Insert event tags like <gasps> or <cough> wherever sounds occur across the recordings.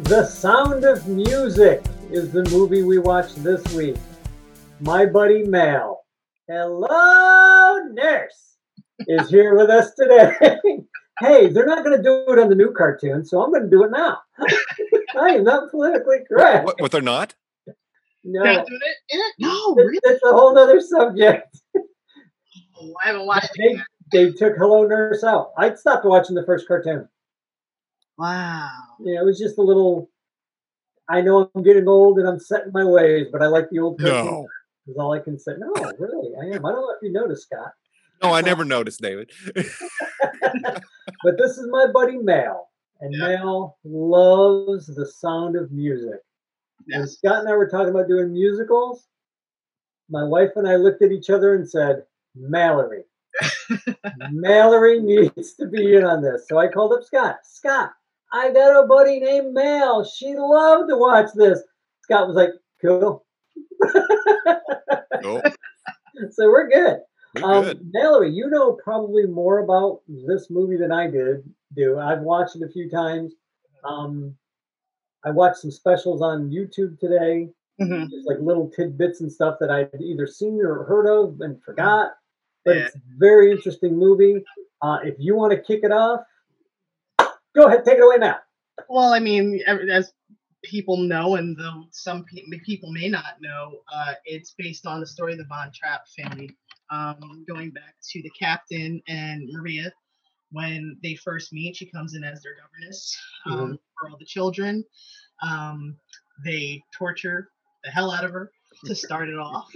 The Sound of Music is the movie we watched this week. My buddy Mal, hello, nurse, is here with us today. <laughs> hey, they're not going to do it on the new cartoon, so I'm going to do it now. <laughs> I am not politically correct. What, what they're not? No, Not doing it? in it? No, really? it's a whole other subject. Oh, I haven't watched They, it. they took Hello Nurse out. I stopped watching the first cartoon. Wow. Yeah, it was just a little. I know I'm getting old and I'm set in my ways, but I like the old cartoon. No. Is all I can say. No, really, I am. I don't know if you noticed, Scott, No, I never noticed, David. <laughs> but this is my buddy Mal, and Yeah. Mal loves the sound of music. When Yes. Scott and I were talking about doing musicals, my wife and I looked at each other and said, "Mallory, <laughs> Mallory needs to be in on this." So I called up Scott. Scott, I got a buddy named Mel. She loved to watch this. Scott was like, "Cool." <laughs> Oh, so we're good. we're Um, good. Mallory, you know probably more about this movie than I did. Do I've watched it a few times. Um, I watched some specials on YouTube today, Mhm. just like little tidbits and stuff that I'd either seen or heard of and forgot. But Yeah. it's a very interesting movie. Uh, if you want to kick it off, go ahead, take it away now. Well, I mean, as people know, and though some pe- people may not know, uh, it's based on the story of the Von Trapp family, um, going back to the captain and Maria. When they first meet, she comes in as their governess um, for all the children. Um, they torture the hell out of her to start it off.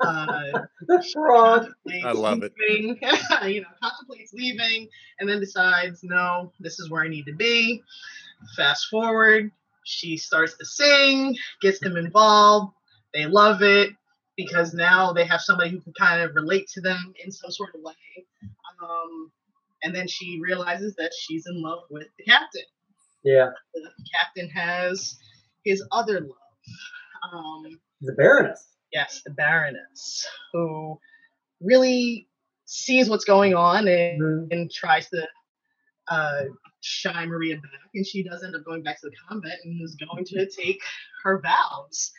Uh, <laughs> The frog. I love it. <laughs> you know, contemplates leaving, and then decides, no, this is where I need to be. Fast forward, she starts to sing, gets them involved. They love it because now they have somebody who can kind of relate to them in some sort of way. Um, and then she realizes that she's in love with the captain. Yeah, The captain has his other love. Um, the Baroness. Yes, the Baroness, who really sees what's going on and, Mhm. and tries to uh, shy Maria back, and she does end up going back to the convent and is going to take her vows.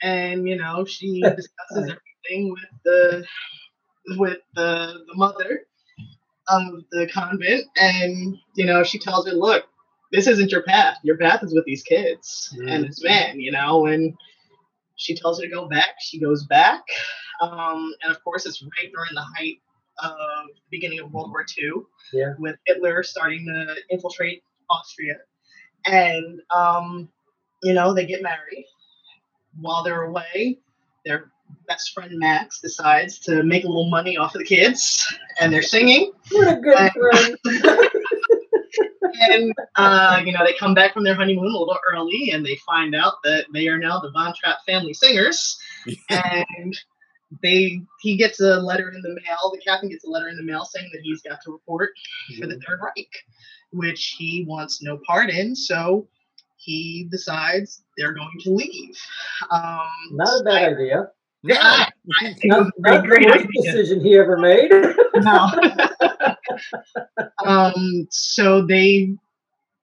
And you know, she <laughs> discusses everything with the with the, the mother of the convent, and you know, she tells her, "Look, this isn't your path. Your path is with these kids and this man." You know, and she tells her to go back. She goes back. Um, and of course, it's right during the height of the beginning of World War II, Yeah. with Hitler starting to infiltrate Austria. And, um, you know, they get married. While they're away, their best friend Max decides to make a little money off of the kids, and they're singing. What a good friend. <laughs> and uh, you know they come back from their honeymoon a little early and they find out that they are now the von trapp family singers <laughs> and they he gets a letter in the mail the captain gets a letter in the mail saying that he's got to report for the third reich which he wants no part in so he decides they're going to leave um Not a bad idea. No. I, I Not, was a pretty not the great worst decision he ever made. no. <laughs> um, so they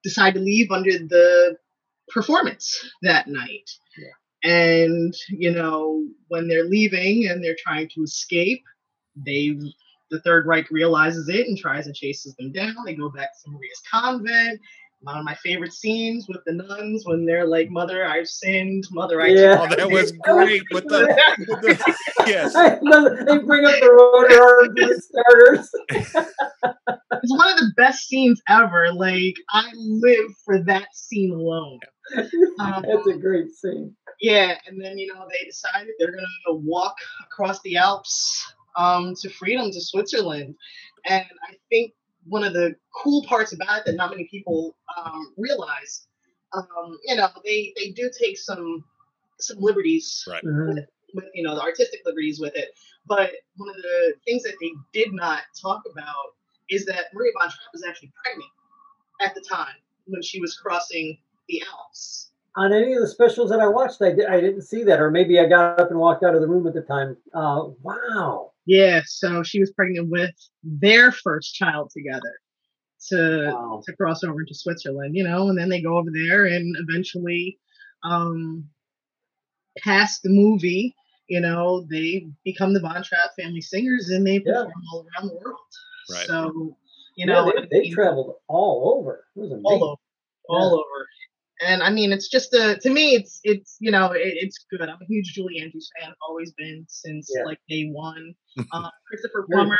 decide to leave under the performance that night. And you know, when they're leaving and they're trying to escape, they the Third Reich realizes it and tries and chases them down. They go back to Maria's convent. One of my favorite scenes with the nuns when they're like, "Mother, I've sinned. Mother, I." Yeah. Oh, that was great with the, with the <laughs> yes. I love it. They bring up the rotor arms and the starters. <laughs> it's one of the best scenes ever. Like I live for that scene alone. <laughs> Um, That's a great scene. yeah, and then you know they decided they're gonna walk across the Alps um, to freedom to Switzerland, and I think one of the cool parts about it that not many people um, realize, um, you know, they they do take some some liberties Right. Mhm. with you know the artistic liberties with it. But one of the things that they did not talk about is that Maria von Trapp was actually pregnant at the time when she was crossing the Alps. On any of the specials that I watched, I, di- I didn't see that, or maybe I got up and walked out of the room at the time. Uh, wow. Yeah, so she was pregnant with their first child together. to Wow. to cross over into Switzerland, you know, and then they go over there and eventually um past the movie, you know, they become the Von Trapp family singers and they Yeah. perform all around the world. Right. So, you Yeah, know, they, they traveled all over. It was amazing. all over, all over. And I mean, it's just a to me, it's it's you know, it, it's good. I'm a huge Julie Andrews fan, always been since Yeah. like day one. <laughs> Uh, Christopher Plummer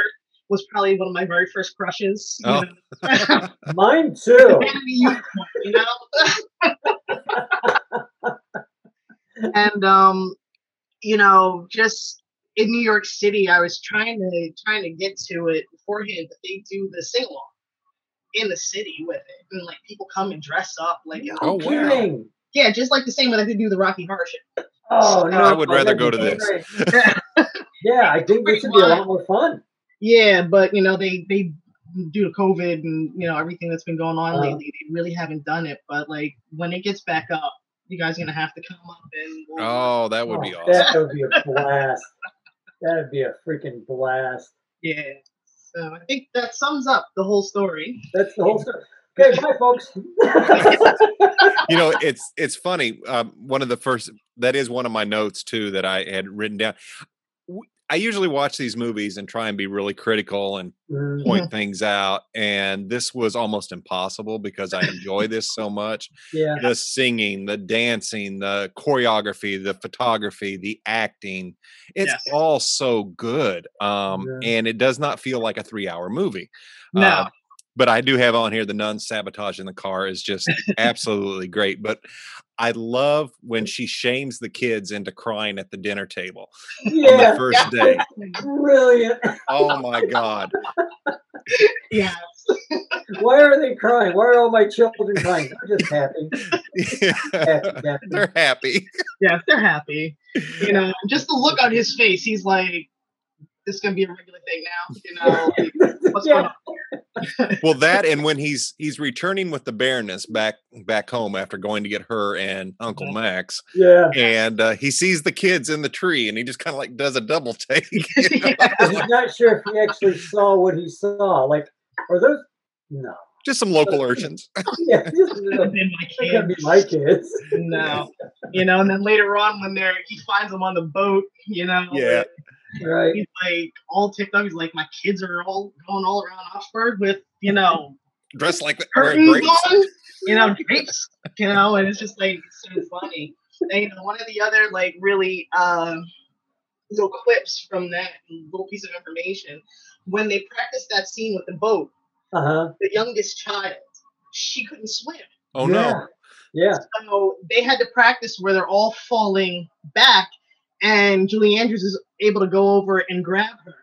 was probably one of my very first crushes. Oh. <laughs> <laughs> Mine too. Man the unicorn, you know. and um, you know, just in New York City, I was trying to trying to get to it beforehand, but they do the sing along in the city with it, and like people come and dress up like No Oh, wow. kidding. yeah, just like the same way that they do the Rocky Horror Show. Oh no! I would rather go to this. great. <laughs> Yeah, I think this would be a lot more fun. Yeah, but you know they they due to COVID and you know everything that's been going on Uh. lately, they really haven't done it. But like when it gets back up, you guys are gonna have to come up and we'll, Oh, that would be Oh, awesome. That would be a blast. That'd be a freaking blast. yeah. So I think that sums up the whole story. That's the whole story. Okay, bye, folks. <laughs> you know it's it's funny um, one of the first that is one of my notes too that i had written down W- i usually watch these movies and try and be really critical and Mm, point things out and this was almost impossible because i enjoy this so much yeah, the singing the dancing the choreography the photography the acting it's Yes. all so good um Yeah. and it does not feel like a three hour movie No. Uh, but I do have on here the nun sabotage in the car is just absolutely great. But I love when she shames the kids into crying at the dinner table on the first day. brilliant. Oh my God. yeah. Why are they crying? Why are all my children crying? They're just happy. happy, <laughs> happy. They're happy. Yes, they're happy. You know, just the look on his face, he's like, "This is gonna be a regular thing now." You <laughs> know, like, what's going yeah, on? Well, that <laughs> and when he's he's returning with the Baroness back back home after going to get her and Uncle Mhm. Max, yeah. and uh, he sees the kids in the tree, and he just kind of like does a double take. <laughs> you know? Yeah. He's not sure if he actually saw what he saw. Like, are those? No. Just some local urchins. Yeah, just, Could my they're gonna be my kids. No, you know, and then later on when they're he finds them on the boat, you know, Yeah. Right. he's like all ticked up. He's like, my kids are all going all around Oxford with you know <laughs> Dressed like curtains grapes. on, you know, drapes, you know, and it's just like so funny. And, you know, one of the other like really um, little clips from that little piece of information when they practiced that scene with the boat, Uh huh. the youngest child, she couldn't swim. Oh no. Yeah. So they had to practice where they're all falling back, and Julie Andrews is able to go over and grab her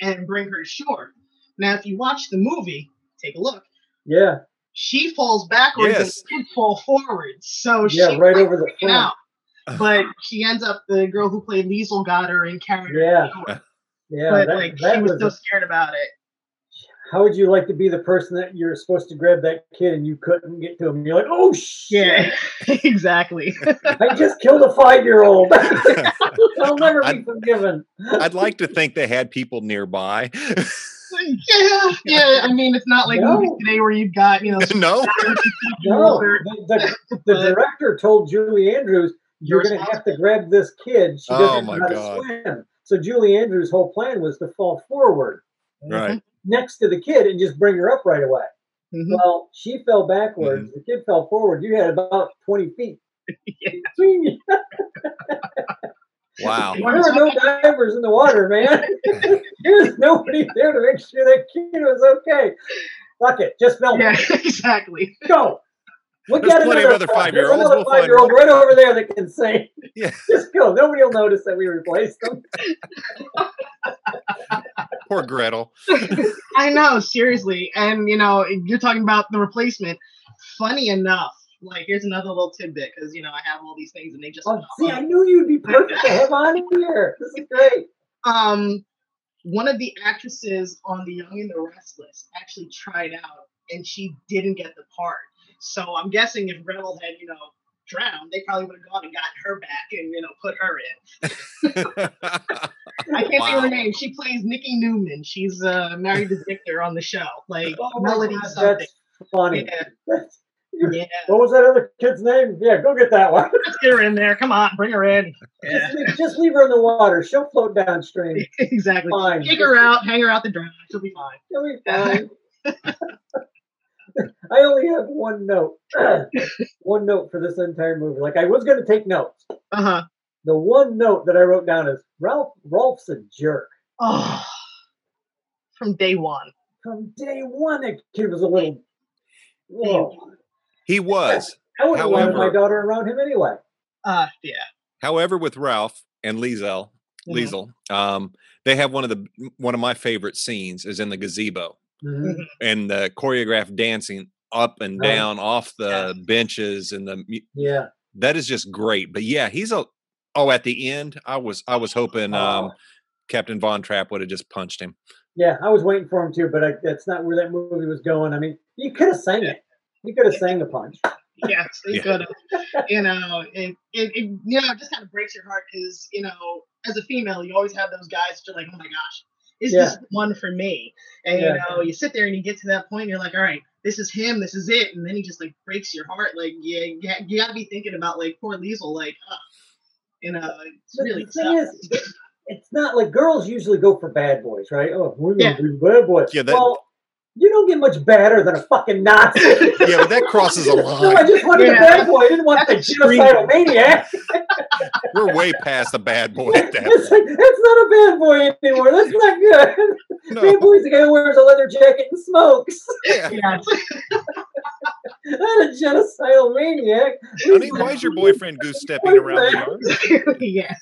and bring her to shore. Now, if you watch the movie, take a look. Yeah. She falls backwards Yes. and the kids fall forwards. So Yeah. she Right over the freaking front. out. <laughs> But she ends up the girl who played Liesel got her and carried her. Yeah. shore. Yeah. but that, like that she was was so a- scared about it. How would you like to be the person that you're supposed to grab that kid and you couldn't get to him? You're like, oh shit! Yeah, <laughs> exactly. I just killed a five year old. <laughs> I'll never be I'd- forgiven. I'd like to think they had people nearby. yeah, yeah. I mean, it's not like No. today where you've got you know. <laughs> no. No, the, the, the director told Julie Andrews, "You're going to have to grab this kid. She Oh, doesn't my know how to swim." So Julie Andrews' whole plan was to fall forward Right. Next to the kid and just bring her up right away. Mhm. Well, she fell backwards. The kid fell forward. You had about twenty feet. <laughs> Between you. <laughs> Wow. <laughs> There were no divers in the water, man. there was nobody there to make sure that kid was okay. Fuck it, just film Yeah, it. exactly. Go. We'll There's get plenty of another other five- there's five-year-olds. another We'll find five-year-old right over there that can sing. <laughs> Yeah. Just go. Nobody will notice that we replaced them. <laughs> Poor Gretel. <laughs> I know, seriously. And you know, you're talking about the replacement. Funny enough, like here's another little tidbit because you know I have all these things and they just Oh, see, I knew you'd be perfect to have on here. This is great. um one of the actresses on The Young and the Restless actually tried out and she didn't get the part. So I'm guessing if Gretel had, you know, drowned, they probably would have gone and gotten her back and you know put her in. I can't wow. think of her name. She plays Nikki Newman. She's uh, married to Victor on the show. Like oh Melody God, something. That's funny. Yeah. yeah. What was that other kid's name? Yeah, go get that one. Let's get her in there. Come on, bring her in. Yeah. Just, leave, just, leave, her in the water. She'll float downstream. <laughs> exactly. Fine. Take her out, hang her out the drive. She'll be fine. She'll be <laughs> fine. <laughs> I only have one note. <clears throat> one note for this entire movie. Like I was going to take notes. Uh huh. The one note that I wrote down is Rolf. Rolf's a jerk. Oh, from day one. From day one, that kid was a little. Oh. He was. I wouldn't want my daughter around him anyway. Uh, yeah. However, with Rolf and Liesel, mm-hmm. Liesel, um, they have one of the one of my favorite scenes is in the gazebo mm-hmm. and the choreographed dancing up and down off the yeah. benches and the yeah that is just great but yeah he's a oh at the end i was i was hoping um oh. captain von trapp would have just punched him yeah i was waiting for him too but I, that's not where that movie was going i mean you could have sang it you could have sang the punch yes you yeah. could have you know it, it, it you know it just kind of breaks your heart because you know as a female you always have those guys that are like oh my gosh is yeah. this one for me? And yeah. you know, you sit there and you get to that point, and you're like, all right, this is him, this is it, and then he just like breaks your heart. Like, yeah, you, you got to be thinking about like poor Liesel, like, uh, you know, it's but really tough. Is, it's not like girls usually go for bad boys, right? Oh, we're gonna yeah. bad boys. Yeah, that, well, you don't get much badder than a fucking Nazi. <laughs> yeah, but that crosses a <laughs> line. no, I just wanted yeah. a bad boy. I didn't want That's the genocidal maniac. We're way past the bad boy <laughs> at that it's, like, it's not a bad boy anymore. That's not good. No. Bad boy's the guy who wears a leather jacket and smokes. Yeah. not a genocidal maniac. Honey, why is your boyfriend goose stepping around the yard? yeah.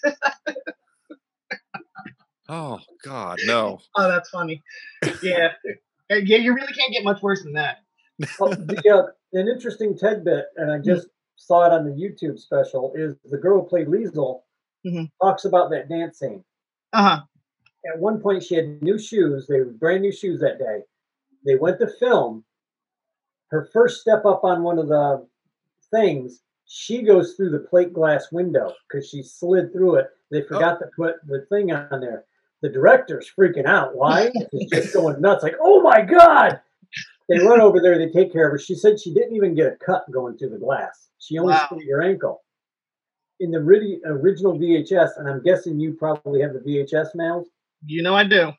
Oh God, no! Oh, that's funny. Yeah, yeah, you really can't get much worse than that. well, the, uh, an interesting tidbit, and I just mm-hmm. saw it on the YouTube special, is the girl who played Liesel mm-hmm. talks about that dance scene. Uh huh. At one point, she had new shoes. They were brand new shoes that day. They went to film. Her first step up on one of the things, she goes through the plate glass window because she slid through it. They oh. forgot oh. to put the thing on there the director's freaking out. Why? He's just going nuts. Like, oh my god! They run over there. They take care of her. She said she didn't even get a cut going through the glass. She only wow. sprained her ankle. In the original VHS, and I'm guessing you probably have the VHS mails. You know I do.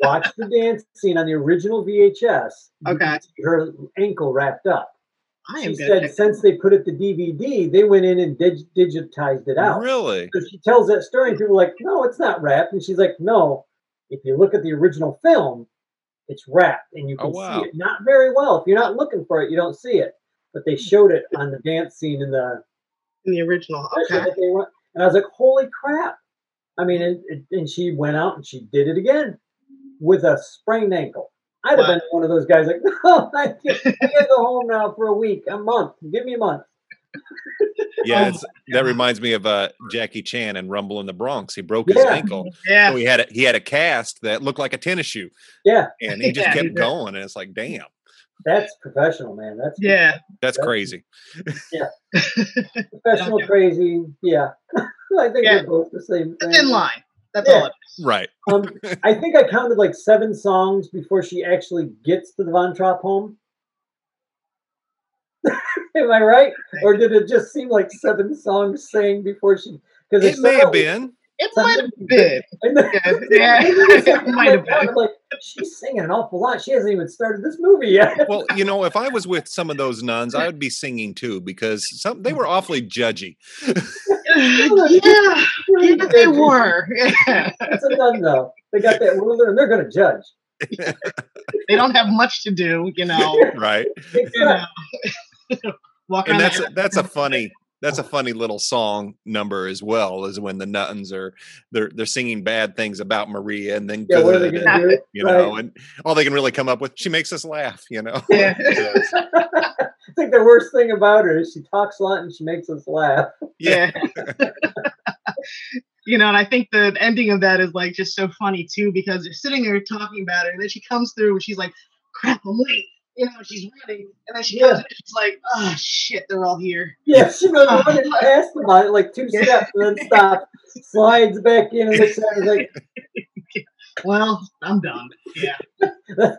Watch the dance scene on the original VHS. Okay. Her ankle wrapped up. I she said since they put it to DVD, they went in and dig- digitized it out. Really? So she tells that story, and people are like, "No, it's not wrapped." And she's like, "No, if you look at the original film, it's wrapped, and you oh, can oh, wow. see it not very well. If you're not looking for it, you don't see it. But they showed it on the dance scene in the in the original. Okay. And I was like, "Holy crap!" I mean, and, and she went out and she did it again with a sprained ankle. I'd have been one of those guys like, <laughs> no, I, I gotta go home now for a week, a month. Give me a month. <laughs> yeah, oh that reminds me of uh, Jackie Chan and Rumble in the Bronx. He broke his yeah. ankle. Yeah. So he had a, he had a cast that looked like a tennis shoe. Yeah. And he just yeah, kept going, and it's like, damn. That's professional, man. That's yeah. That's, that's crazy. Yeah. <laughs> professional, crazy. Yeah. I think yeah. they're both the same thing. It's in line. That's yeah. all it is. Right. um, I think I counted like seven songs before she actually gets to the Von Trapp home. <laughs> Am I right? Or did it just seem like seven songs sang before she? Because it may have been. It might have been. yeah, <laughs> it might have been. Like, she's singing an awful lot. She hasn't even started this movie yet. <laughs> well, you know, if I was with some of those nuns, I would be singing too because some they were awfully judgy. Yeah, yeah, they were. Yeah. <laughs> It's a nun though. They got that ruler and they're going to judge. they don't have much to do, you know. Right. You know. <laughs> and that's a, that's a funny that's a oh. funny little song number as well is when the nuns are they're they're singing bad things about maria and then yeah, good and, you know and all they can really come up with she makes us laugh you know? <laughs> Yeah. <laughs> i think the worst thing about her is she talks a lot and she makes us laugh. Yeah, yeah. <laughs> you know and i think the ending of that is like just so funny too because they're sitting there talking about it and then she comes through and she's like crap i'm late you know, she's running, and then she comes in and she's like, oh shit, they're all here. Yeah, she goes running past them on <laughs> like two steps and then stops, slides back in and looks at her like, <laughs> well, I'm done. Yeah. <laughs>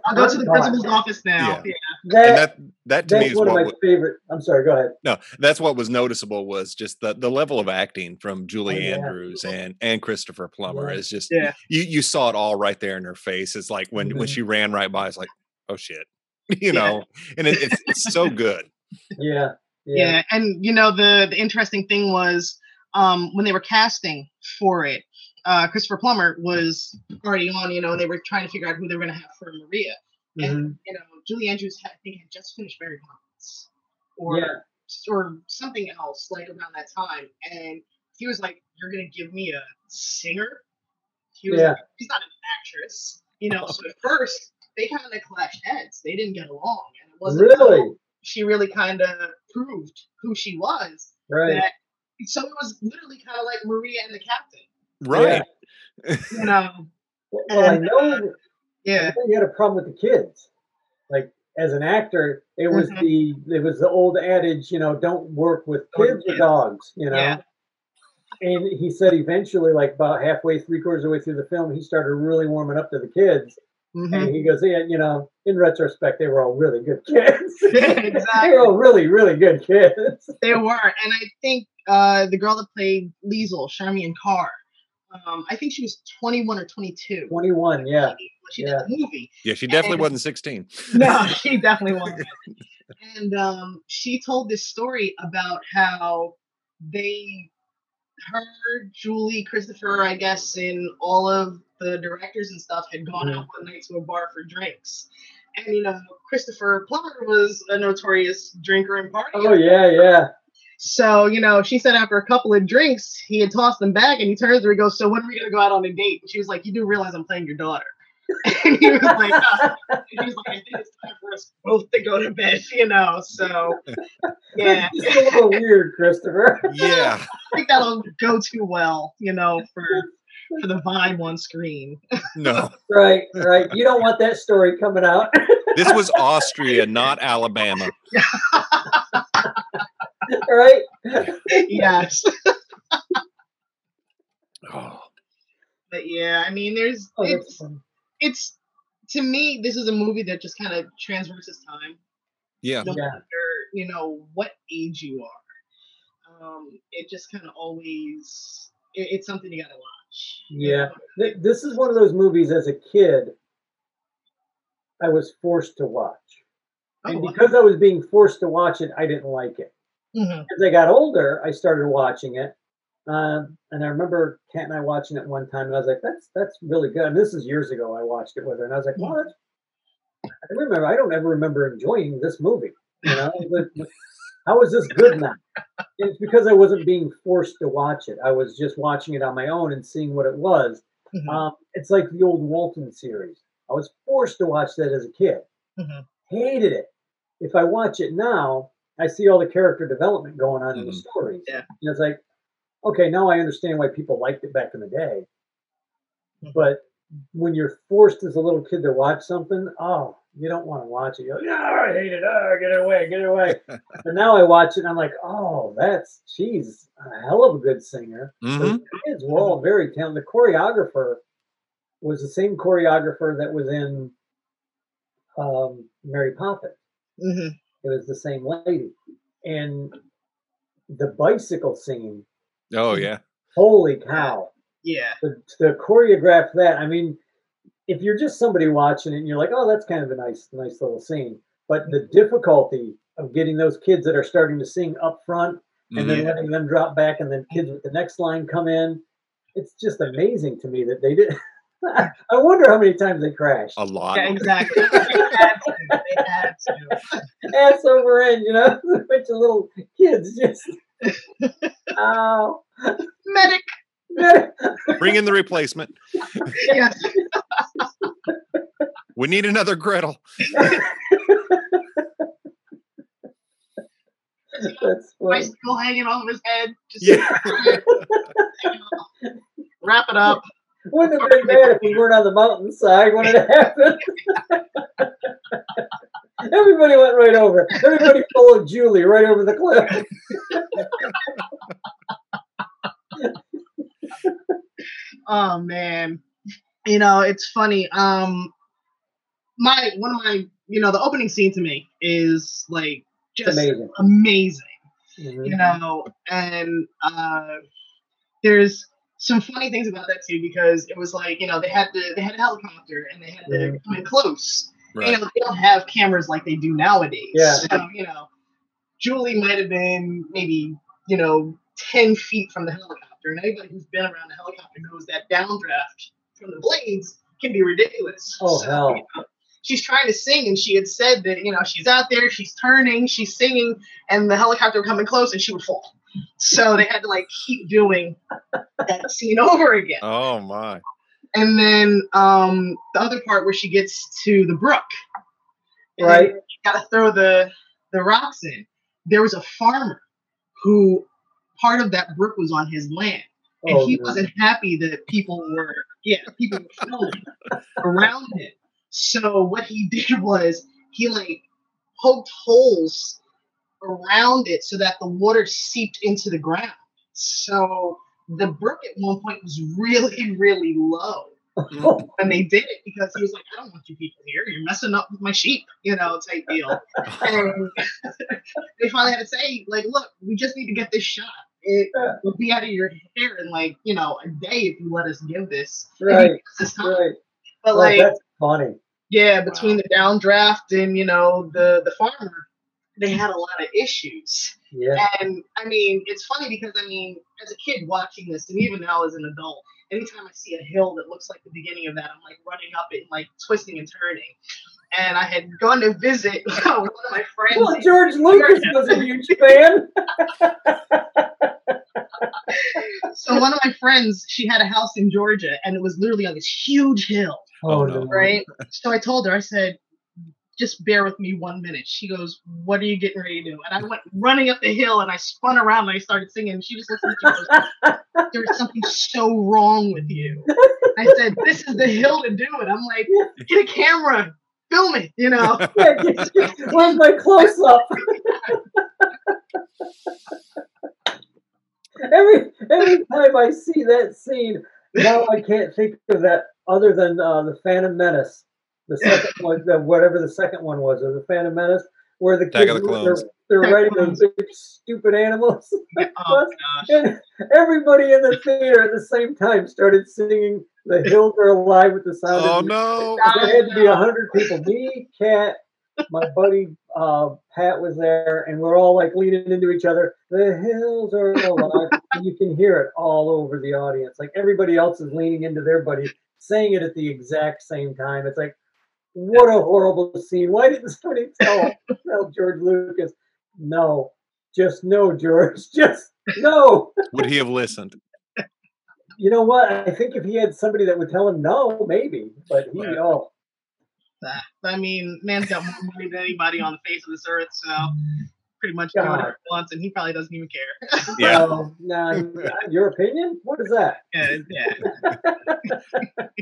I'll go to the principal's office now. Yeah. That, and that that to me that's is one of what my was, favorite. I'm sorry, go ahead. no, that's what was noticeable was just the the level of acting from Julie Oh, yeah. Andrews and and Christopher Plummer Yeah. is just Yeah. you you saw it all right there in her face. It's like when when Mhm. she ran right by, it's like, oh shit, <laughs> you Yeah. know, and it, it's it's so good. Yeah. Yeah. Yeah. And you know, the the interesting thing was um when they were casting for it, uh Christopher Plummer was already on, you know, and they were trying to figure out who they were gonna have for Maria. Mhm. And you know, Julie Andrews had, I think had just finished Mary Poppins. Or Yeah. or something else like around that time. And he was like, You're gonna give me a singer? He was Yeah. like, She's not an actress. You know, so at first they kind of clashed heads. They didn't get along. And it wasn't Really? she really kind of proved who she was. Right. That so it was literally kind of like Maria and the Captain. Right. You know, Well, I know. uh, I yeah, know you had a problem with the kids. Like as an actor, it was Mhm. the it was the old adage, you know, don't work with kids or dogs, you know. Yeah. And he said eventually, like about halfway, three quarters of the way through the film, he started really warming up to the kids. Mhm. And he goes, Yeah, you know, in retrospect, they were all really good <laughs> kids. <laughs> <laughs> they were all really, really good kids. They were, and I think uh, the girl that played Liesel, Charmian Carr, um, I think she was 21 or 22 Twenty one, yeah. she Yeah. did the movie. Yeah, she definitely And- wasn't 16. No, she definitely wasn't. and um, she told this story about how they, her, Julie, Christopher, I guess, and all of the directors and stuff had gone out one night to a bar for drinks. And you know, Christopher Plummer was a notorious drinker and partier. Oh yeah, yeah. So, you know, she said after a couple of drinks, he had tossed them back and he turns to her and goes, So when are we gonna go out on a date? And she was like, You do realize I'm playing your daughter. <laughs> and he was like, oh. and he was like, I think it's time for us both to go to bed, you know. So <laughs> yeah. Just a little weird, Christopher. Yeah. <laughs> I think that'll go too well, you know, for for the vibe on screen. No. <laughs> Right, right. You don't want that story coming out. This was Austria, not Alabama. <laughs> right? yes. <laughs> Oh, But yeah, I mean there's Oh, it's it's to me, this is a movie that just kind of transverses time. yeah. no Yeah. matter you know what age you are. Um, it just kind of always it, it's something you gotta watch. Yeah. This is one of those movies as a kid I was forced to watch. Oh, And wow. because I was being forced to watch it, I didn't like it. Mhm. As I got older, I started watching it. Um, and I remember Kat and I watching it one time, and I was like, "That's that's really good." And this is years ago. I watched it with her, and I was like, "Well, that's." I remember. I don't ever remember enjoying this movie. You know, how is this good now? It's because I wasn't being forced to watch it. I was just watching it on my own and seeing what it was. Mhm. Um, it's like the old Walton series. I was forced to watch that as a kid. Mhm. Hated it. If I watch it now, I see all the character development going on in the Mhm. stories. Yeah. And it's like, okay, now I understand why people liked it back in the day. Mhm. But when you're forced as a little kid to watch something, oh, you don't want to watch it. You're like, I hate it. Oh, get it away, get it away. <laughs> but now I watch it and I'm like, oh, that's, she's a hell of a good singer. hmm Those kids were all very talented. The choreographer was the same choreographer that was in um, Mary Poppins. Mhm. It was the same lady. And the bicycle scene, Oh, yeah. holy cow. Yeah. To, to choreograph that, I mean, if you're just somebody watching it and you're like, oh, that's kind of a nice, nice little scene. But the difficulty of getting those kids that are starting to sing up front and Mhm. then letting them drop back and then kids with the next line come in. It's just amazing to me that they did. <laughs> I wonder how many times they crashed. A lot. Yeah, exactly. they had to. They had to. Ass over end, you know, <laughs> a bunch of little kids just. <laughs> Oh, Medic. Bring in the replacement. Yes. We need another Gretel. That's funny. Bicycle hanging off his head. Just Yeah. <laughs> wrap it up. Wouldn't have been bad if we weren't on the mountainside when it happened. <laughs> Everybody went right over. Everybody followed Julie right over the cliff. <laughs> oh man, you know it's funny. Um, my one of my you know the opening scene to me is like just amazing. amazing. Mhm. You know, and uh, there's some funny things about that too because it was like you know they had the they had a helicopter and they had to Mhm. come in close. Right. You know they don't have cameras like they do nowadays. Yeah. So, you know, Julie might have been maybe you know ten feet from the helicopter, and anybody who's been around the helicopter knows that downdraft from the blades can be ridiculous. Oh, So, hell. you know, she's trying to sing, and she had said that you know she's out there, she's turning, she's singing, and the helicopter would come in close, and she would fall. So they had to like keep doing that scene over again. Oh my. And then um, the other part where she gets to the brook, and Right. Got to throw the the rocks in. There was a farmer who part of that brook was on his land, and Oh, he no. wasn't happy that people were yeah people were filming around him. So what he <laughs> did was he like poked holes around it so that the water seeped into the ground. So the brook at one point was really <laughs> really low <laughs> and they did it because he was like, I don't want you people here. You're messing up with my sheep, you know, type deal. and they finally had to say, like, look, we just need to get this shot. It will be out of your hair in like, you know, a day if you let us give this. Right. this. Right. But Oh, like, that's funny. yeah, between the downdraft and you know the the farmer, they had a lot of issues. Yeah. And I mean, it's funny because I mean, as a kid watching this, and even now as an adult, anytime I see a hill that looks like the beginning of that, I'm like running up it, like twisting and turning. And I had gone to visit <laughs> one of my friends. Well, George Lucas was a huge fan. So one of my friends, she had a house in Georgia, and it was literally on this huge hill, oh, oh, no. right? So I told her, I said, just bear with me one minute. She goes, What are you getting ready to do? And I went running up the hill and I spun around and I started singing. She just looked at me goes, <laughs> There's something so wrong with you. I said, This is the hill to do it. I'm like, Get a camera, film it, you know? <laughs> Yeah, Where's my close up? <laughs> every every time I see that scene, now I can't think of that other than uh, the Phantom Menace, the second one, the, whatever the second one was, or the Phantom Menace, where the Attack kids of the were- Clones. they're, they're riding those <laughs> big stupid animals, <laughs> Oh, gosh. and everybody in the theater at the same time started singing "The Hills Are Alive" with the sound. Oh of no. there had to be a hundred people. Me, Cat, my buddy uh, Pat was there, and we're all like leaning into each other. The hills are alive, and you can hear it all over the audience. Like everybody else is leaning into their buddy, saying it at the exact same time. It's like, what a horrible scene. Why didn't somebody tell, tell George Lucas? No, just no, George, <laughs> just no. Would he have listened? You know what? I think if he had somebody that would tell him no, maybe. But he, Right. oh, that. I mean, man's got more money than anybody on the face of this earth, so pretty much do whatever God. he wants, and he probably doesn't even care. <laughs> Yeah. Oh, no, no, uh, your opinion? What is that? yeah, yeah,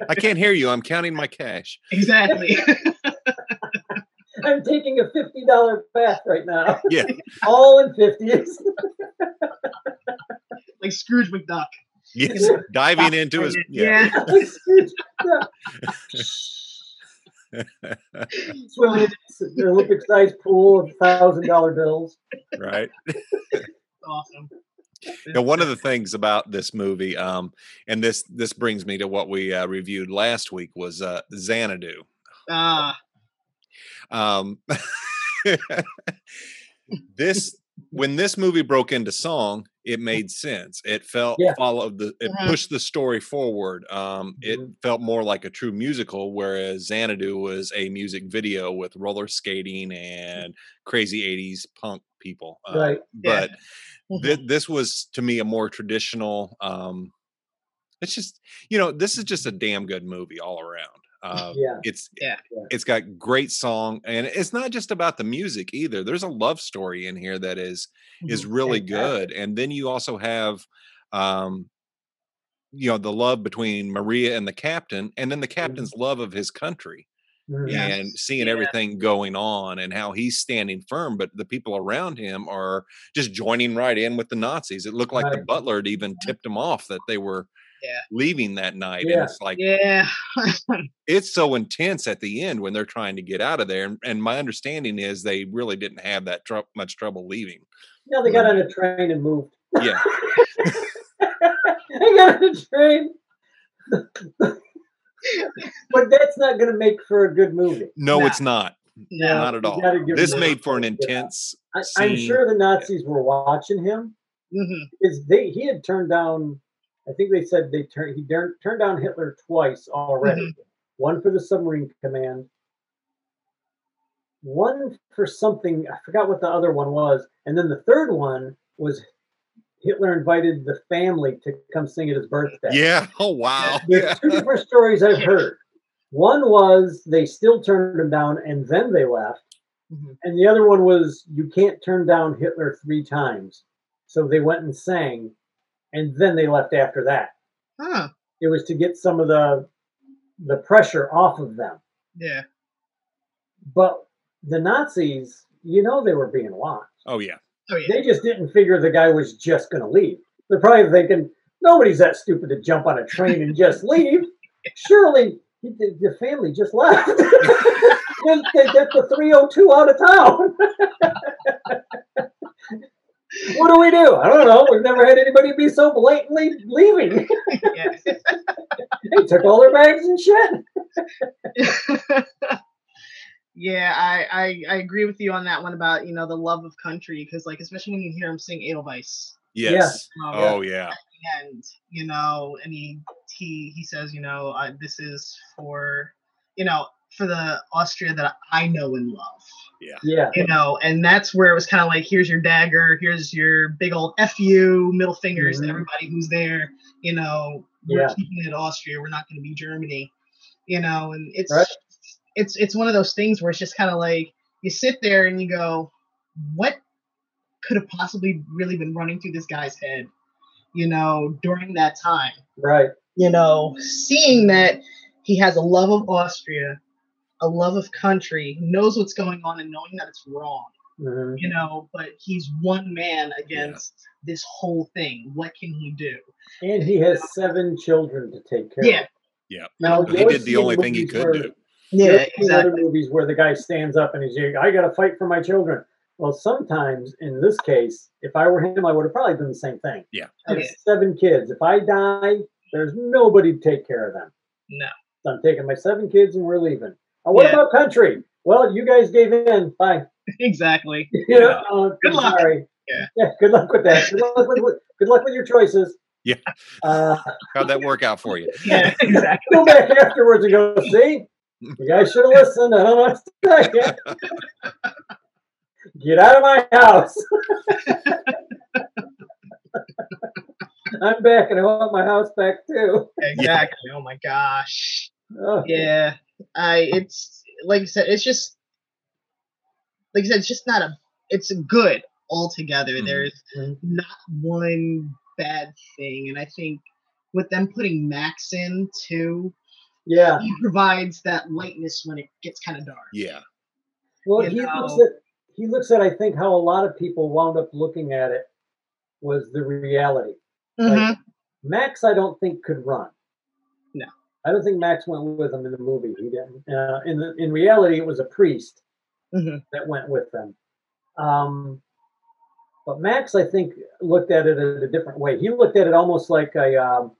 <laughs> I can't hear you. I'm counting my cash. exactly. <laughs> I'm taking a fifty dollar bath right now. Yeah. All in fifties. like Scrooge McDuck. Yes. Diving into his yeah. Swimming in the Olympic sized pool of thousand dollar bills. Right. <laughs> awesome. Now, one of the things about this movie, um, and this this brings me to what we uh, reviewed last week, was uh, Xanadu. Ah, Um, <laughs> this when this movie broke into song, it made sense. It felt Yeah. followed the it Mhm. pushed the story forward. Um, it Mhm. felt more like a true musical, whereas Xanadu was a music video with roller skating and crazy '80s punk people. Uh, Right. But Mhm. thi- this was to me a more traditional. Um, it's just you know this is just a damn good movie all around. Uh, Yeah. it's Yeah. Yeah. it's got great song and it's not just about the music either there's a love story in here that is is really good and then you also have um you know the love between maria and the captain and then the captain's love of his country Mhm. Yeah. and seeing Yeah. everything going on and how he's standing firm, but the people around him are just joining right in with the Nazis. It looked like the butler had even tipped him off that they were Yeah. leaving that night. Yeah. And it's like Yeah. <laughs> it's so intense at the end when they're trying to get out of there. And, and my understanding is they really didn't have that trou much trouble leaving. No, they got on a train and moved. Yeah. <laughs> they got on a train. but that's not going to make for a good movie. No, it's not. no. Not at all. This made for an yeah. intense I, I'm sure the Nazis were watching him Mhm. because they he had turned down. I think they said they turned he turned turned down Hitler twice already. One for the submarine command. One for something I forgot what the other one was, and then the third one was Hitler invited the family to come sing at his birthday. Yeah. <laughs> Oh wow. There's Yeah. two different stories I've heard. One was they still turned him down and then they left. Mhm. And the other one was you can't turn down Hitler three times. So they went and sang and then they left after that. Huh. It was to get some of the the pressure off of them. Yeah. But the Nazis, you know they were being watched. Oh yeah. Oh yeah. They just didn't figure the guy was just gonna leave. They're probably thinking, nobody's that stupid to jump on a train and just <laughs> leave. Surely the, the family just left. <laughs> they, they get the 302 out of town. <laughs> what do we do? I don't know. We've never had anybody be so blatantly leaving. yeah. <laughs> they took all their bags and shit. <laughs> yeah, I, I I agree with you on that one about you know the love of country because like especially when you hear him sing Edelweiss Yes. um, Oh yeah. and you know and he he he says you know uh, this is for you know for the Austria that I know and love Yeah. you know and that's where it was kind of like here's your dagger here's your big old fu middle fingers Mhm. to everybody who's there you know we're Yeah. keeping it austria we're not going to be germany you know and it's Right. it's it's one of those things where it's just kind of like you sit there and you go what could have possibly really been running through this guy's head you know during that time Right. you know, seeing that he has a love of Austria, a love of country, knows what's going on and knowing that it's wrong, Mhm. you know, but he's one man against this whole thing. What can he do? And he has seven children to take care Yeah. of. Yeah. Now, He did the only thing he could where- do. Yeah, ever see Other exactly. movies where the guy stands up and he's like, I got to fight for my children. Well, sometimes in this case, if I were him, I would have probably done the same thing. Yeah. I have Okay. seven kids. If I die, there's nobody to take care of them. No. So I'm taking my seven kids and we're leaving. What Yeah. about country? Well, you guys gave in. Bye. <laughs> Exactly. <laughs> You know, uh, Good I'm luck. Sorry. <laughs> Yeah. Yeah. Good luck with that. Good luck with, with- good luck with your choices. Yeah. Uh, How'd that work out for you? Yeah, exactly. go back afterwards and go, see, you guys should have listened. I don't know what to. Get out of my house. I'm back and I want my house back too. Exactly. Oh my gosh. Oh, Yeah. I it's like I said, it's just like I said, it's just not a it's good altogether. Mhm. There's not one bad thing. And I think with them putting Max in too, Yeah. he provides that lightness when it gets kind of dark. Yeah. Well, You he know. looks at he looks at I think how a lot of people wound up looking at it was the reality. Mhm. Max, I don't think could run. No. I don't think Max went with them in the movie. He didn't. Uh, in the in reality, it was a priest Mhm. that went with them. Um, but Max, I think, looked at it in a different way. He looked at it almost like a um,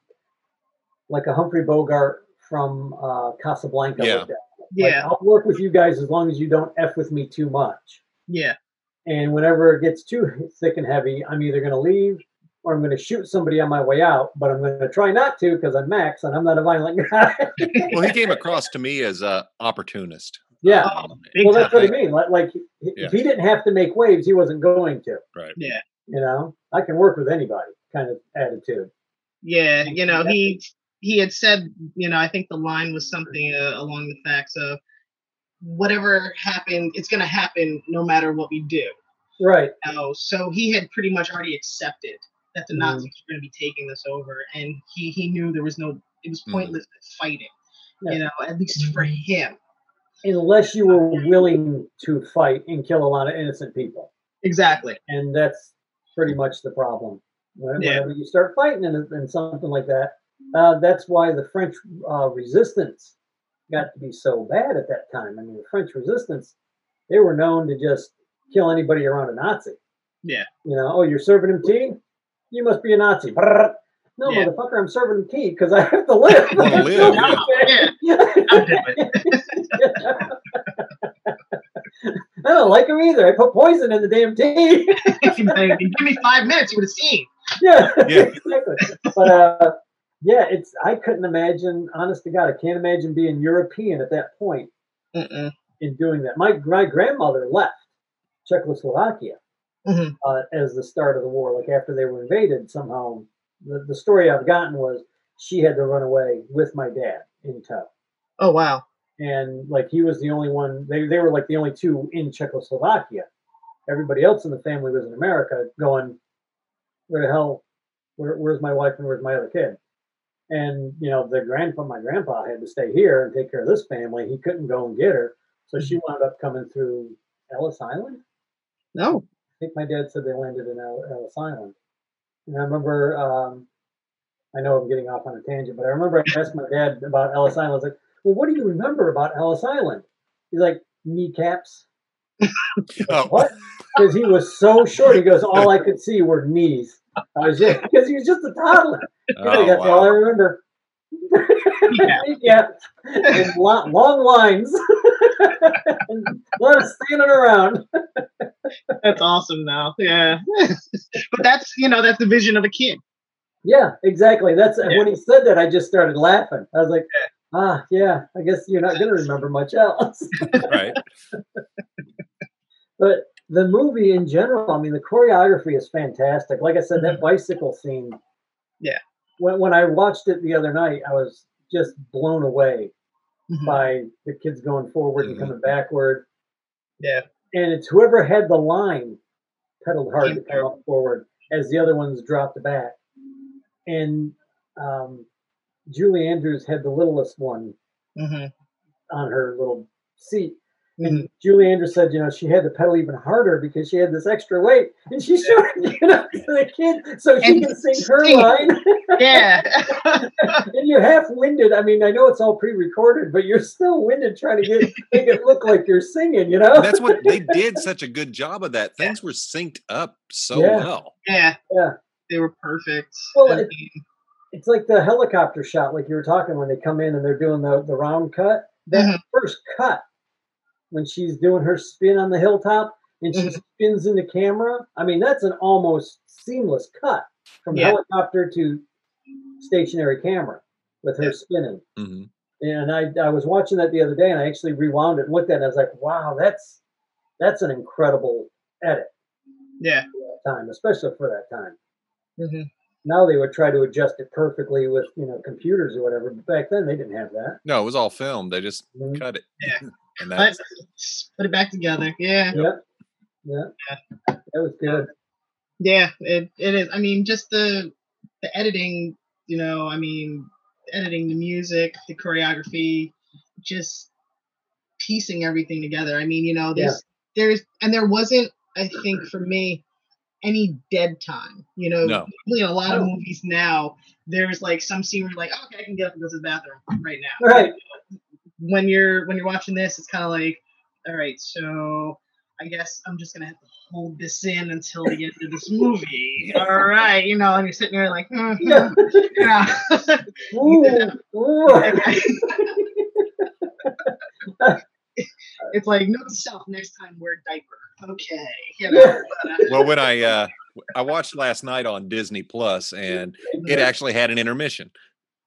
like a Humphrey Bogart from uh, Casablanca. Yeah. looked. Like, Yeah. I'll work with you guys as long as you don't f with me too much. Yeah. And whenever it gets too <laughs> thick and heavy, I'm either going to leave or I'm going to shoot somebody on my way out. But I'm going to try not to because I'm Max and I'm not a violent <laughs> guy. Well, he came across to me as a opportunist. yeah. Um, well, that's what I mean. Like, like Yeah. if he didn't have to make waves, he wasn't going to. right. Yeah. You know, I can work with anybody kind of attitude. Yeah, you know, he he had said, you know, I think the line was something uh, along the facts of whatever happened, it's going to happen no matter what we do. Right. You know? So he had pretty much already accepted that the Mhm. Nazis were going to be taking this over, and he he knew there was no, it was Mhm. pointless fighting. Yeah. You know, at least for him. unless you were willing to fight and kill a lot of innocent people. Exactly. And that's pretty much the problem. When- Yeah. You start fighting in, in something like that, uh, that's why the French uh, resistance got to be so bad at that time. I mean, the French resistance, they were known to just kill anybody around a Nazi. Yeah. You know, oh, you're serving him tea? You must be a Nazi. Brrr. No, Yeah. motherfucker, I'm serving him tea because I have to live. Wanna live, yeah. I'll do it. I don't like him either. I put poison in the damn tea. <laughs> Give me five minutes, you would have seen. yeah, <laughs> Yeah. exactly. But uh, yeah, it's I couldn't imagine. Honest to God, I can't imagine being European at that point Mm-mm. in doing that. My my grandmother left Czechoslovakia Mhm. uh, as the start of the war. Like after they were invaded, somehow the, the story I've gotten was she had to run away with my dad in tow. Oh wow. and like he was the only one they, they were like the only two in czechoslovakia everybody else in the family was in america going where the hell where, where's my wife and where's my other kid and you know the grandpa my grandpa had to stay here and take care of this family he couldn't go and get her so she wound up coming through ellis island No. I think my dad said they landed in Ellis Island. And I remember, um, I know I'm getting off on a tangent, but I remember I asked my dad about Ellis Island. I was like, well, what do you remember about Ellis Island? He's like, kneecaps. <laughs> Oh, What? Because he was so short. He goes, all I could see were knees. I was just, <laughs> because he was just a toddler. Oh, That's all I remember. <laughs> Yeah. yeah. And lo- long lines. <laughs> and a lot of standing around. <laughs> That's awesome though. Yeah. <laughs> but that's you know, that's the vision of a kid. Yeah, exactly. That's Yeah. when he said that. I just started laughing. I was like, ah, yeah. I guess you're not going to remember much else. Right. but the movie in general, I mean, the choreography is fantastic. Like I said, that bicycle scene. Mm-hmm. Yeah. When when I watched it the other night, I was just blown away Mhm. by the kids going forward and Mhm. coming backward. Yeah. And it's whoever had the line pedaled hard Came to come up forward as the other ones dropped back. And um, Julie Andrews had the littlest one Mhm. on her little seat. Mhm. Julie Andrews said, you know, she had to pedal even harder because she had this extra weight, and she showed it, <laughs> you know, to the kid so she And can sing her sing it. line. <laughs> Yeah. <laughs> and you're half winded. I mean, I know it's all pre-recorded, but you're still winded trying to get make it look like you're singing. You know? That's what they did such a good job of that. Things were synced up so Yeah. well. yeah. Yeah. They were perfect. Well, I it- it's like the helicopter shot, like you were talking when they come in and they're doing the, the round cut. That Mhm. first cut, when she's doing her spin on the hilltop and she Mhm. spins in the camera, I mean, that's an almost seamless cut from Yeah. helicopter to stationary camera with her Yeah. spinning. hmm And I, I was watching that the other day and I actually rewound it and looked at it. And I was like, wow, that's that's an incredible edit yeah. time, especially for that time. Mhm. Now they would try to adjust it perfectly with you know computers or whatever. But back then they didn't have that. No, it was all filmed. They just Mhm. cut it. Yeah. <laughs> and But that's put it back together. Yeah. Yep. Yeah. That was good. Yeah, it, it is. I mean, just the the editing, you know, I mean, editing the music, the choreography, just piecing everything together. I mean, you know, there's there's and there wasn't, I think, for me, any dead time. You know, No. usually in a lot of oh. movies now, there's like some scene where you're like, okay, I can get up and go to the bathroom right now. Right. When you're when you're watching this, it's kind of like, all right, so I guess I'm just gonna have to hold this in until the end of this movie. All right, you know, and you're sitting there like, mm, Yeah. yeah. <laughs> Ooh, <laughs> ooh. it's like note to self next time wear diaper. Okay, you know. but, uh, well when I uh I watched last night on Disney Plus and it actually had an intermission.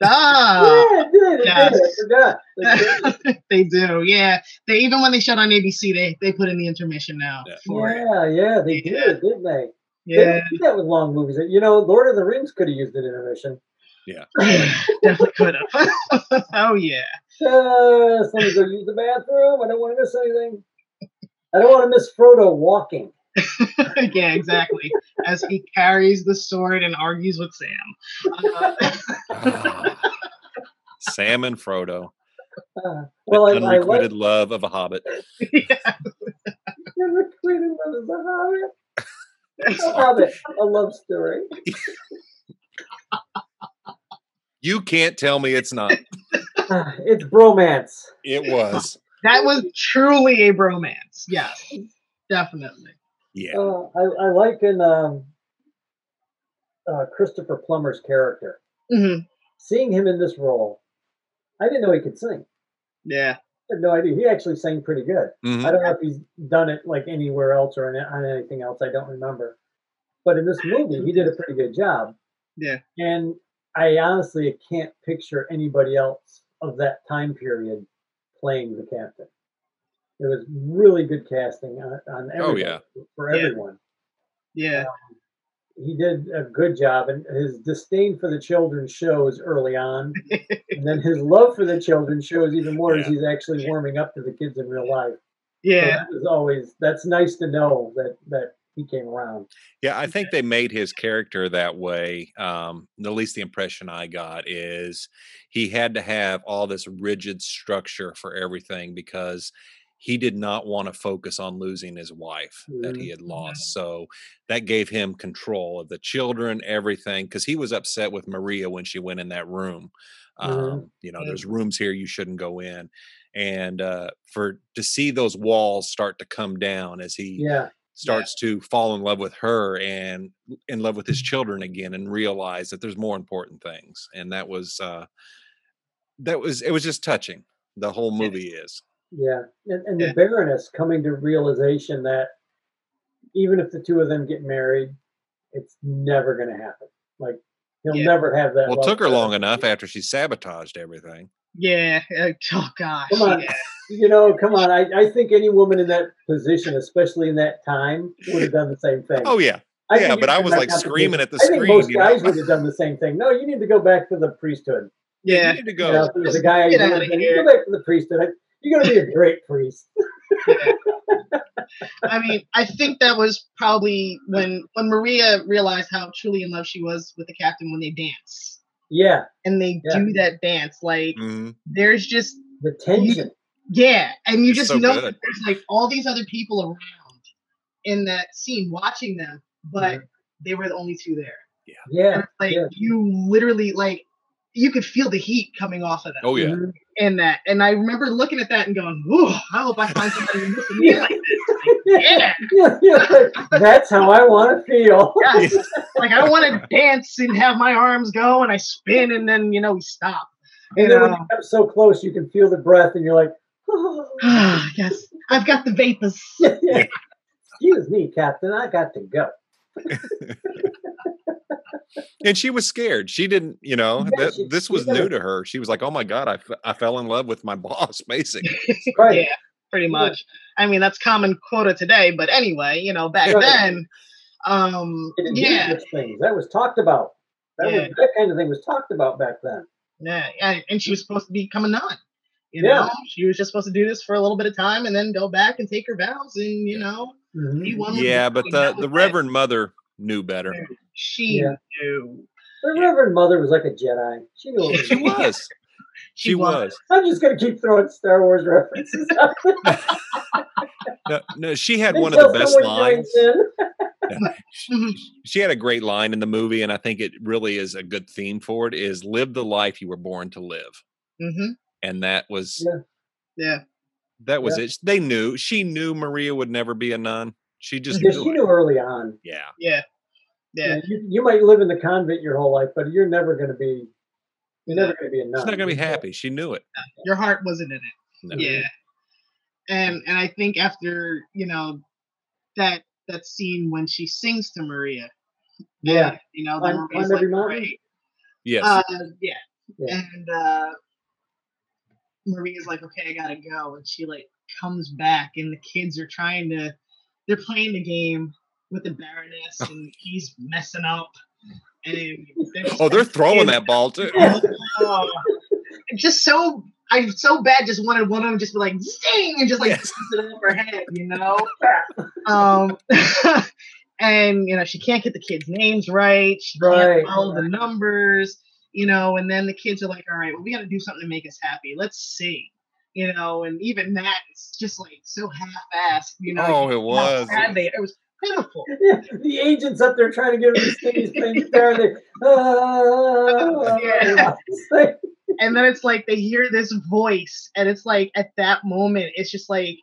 Ah, Yeah, it did. Yes. <laughs> did. They do, yeah. They even when they shut on ABC, they they put in the intermission now Yeah. for it. Yeah, yeah, they Yeah. did, didn't they? They Yeah, didn't that with long movies. You know, Lord of the Rings could have used an intermission. Yeah. <sighs> Definitely could have. <laughs> oh yeah. Uh, somebody go use the bathroom. I don't want to miss anything. I don't want to miss Frodo walking. <laughs> yeah, exactly. As he carries the sword and argues with Sam. Uh, <laughs> Sam and Frodo. Uh, Well, the I, I like unrequited love of a hobbit. <laughs> yeah. unrequited love is a hobbit. A hobbit, a love story. You can't tell me it's not. <sighs> it's bromance. It was. That was truly a bromance. Yes, definitely. Yeah. Uh, I, I like in um, uh, Christopher Plummer's character. hmm Seeing him in this role, I didn't know he could sing. Yeah. I had no idea. He actually sang pretty good. Mhm. I don't know if he's done it like anywhere else or on, on anything else. I don't remember. But in this movie, he did a pretty good job. Yeah. And I honestly can't picture anybody else of that time period playing the captain. It was really good casting on, on Oh, yeah. for Yeah. everyone. Yeah. He did a good job, and his disdain for the children shows early on, <laughs> and then his love for the children shows even more as he's actually warming up to the kids in real life. So Yeah. that was always that's nice to know that that he came around. Yeah, I think they made his character that way. Um, at least the impression I got is he had to have all this rigid structure for everything because he did not want to focus on losing his wife that he had lost. So that gave him control of the children, everything, because he was upset with Maria when she went in that room. Um, Mhm. You know, Yeah. there's rooms here you shouldn't go in, and uh, for to see those walls start to come down as he Yeah, starts to fall in love with her and in love with his children again and realize that there's more important things and that was uh that was it was just touching the whole Yeah. movie is yeah, and, and Yeah. the Baroness coming to realization that even if the two of them get married, it's never going to happen. Like he'll Yeah. never have that. well it took her long enough after she sabotaged everything Yeah. uh, Oh gosh. Come on. Yeah. You know, come on. I, I think any woman in that position, especially in that time, would have done the same thing. oh yeah I yeah, but I was was like screaming at the I think screen, most you know? guys would have done the same thing. No, you need to go back to the priesthood. yeah, Yeah. you need to You go know, if there was a guy, get you outta know, here. go back to the priesthood. I- You're going to be a great priest. <laughs> I mean, I think that was probably when when Maria realized how truly in love she was with the captain when they dance Yeah, and they Yeah. do that dance. Like Mhm. there's just the tension. yeah, and you It's just so know good. that there's like all these other people around in that scene watching them, but they were the only two there. And Yeah, it's like yeah. you literally like you could feel the heat coming off of them oh yeah Mhm. In that. And I remember looking at that and going, "Ooh, I hope I find somebody who looks at me like this." <laughs> Yeah. That's how I want to feel. Yes. <laughs> like I want to dance and have my arms go and I spin and then you know we stop. You And then when know, you come so close, you can feel the breath, and you're like, oh. <gasps> <sighs> yes, I've got the vapors. <laughs> "Excuse me, Captain, I got to go." And she was scared she didn't you know Yeah, that she- this was new to her she was like oh my god I, f- I fell in love with my <laughs> boss basically <laughs> Right. Yeah, pretty much. I mean that's common quota today, but anyway, you know back Right. then, um, They didn't do yeah, things. That was talked about. That Yeah. was that kind of thing was talked about back then. yeah, and, and she was supposed to become a nun. You Yeah. know, she was just supposed to do this for a little bit of time and then go back and take her vows and you know Mhm. be one yeah but and the that the it. reverend mother knew better she Yeah. knew. The Reverend Mother was like a Jedi. She knew. What she was <laughs> She, she was. was I'm just gonna keep throwing Star Wars references. <laughs> no, no she had one of the best lines <laughs> she had a great line in the movie and i think it really is a good theme for it is live the life you were born to live Mhm. and that was Yeah. Yeah. that was Yeah. it they knew she knew maria would never be a nun she just knew she it. knew early on. yeah Yeah. Yeah. Yeah, You, you might live in the convent your whole life, but you're never going to be. You're never going to be a nun. she's not gonna be happy she knew it Your heart wasn't in it. No. Yeah. And and I think after, you know, that that scene when she sings to Maria. Yeah. and, you know, Climb- then Maria's climb every like, mountain? "Great." yes Uh, yeah. Yeah. And uh Maria's like, okay, I gotta go. And she like comes back and the kids are trying to they're playing the game with the Baroness and he's messing up. And they're <laughs> oh they're throwing "Kid, that ball too <laughs> Oh, just so I so bad just wanted one of them just be like zing and just like Yes. it over her head, you know. um, <laughs> and you know she can't get the kids' names right. She Right, can't follow the numbers, you know. And then the kids are like, "All right, well, we got to do something to make us happy. Let's sing." you know, and even that it's just like so half-assed, you know. Oh, it was. They, it was pitiful. Yeah, <laughs> the agent's up there trying to get him to stay. He's playing guitar, and they, ah, Yeah. <laughs> And then it's like they hear this voice and it's like at that moment it's just like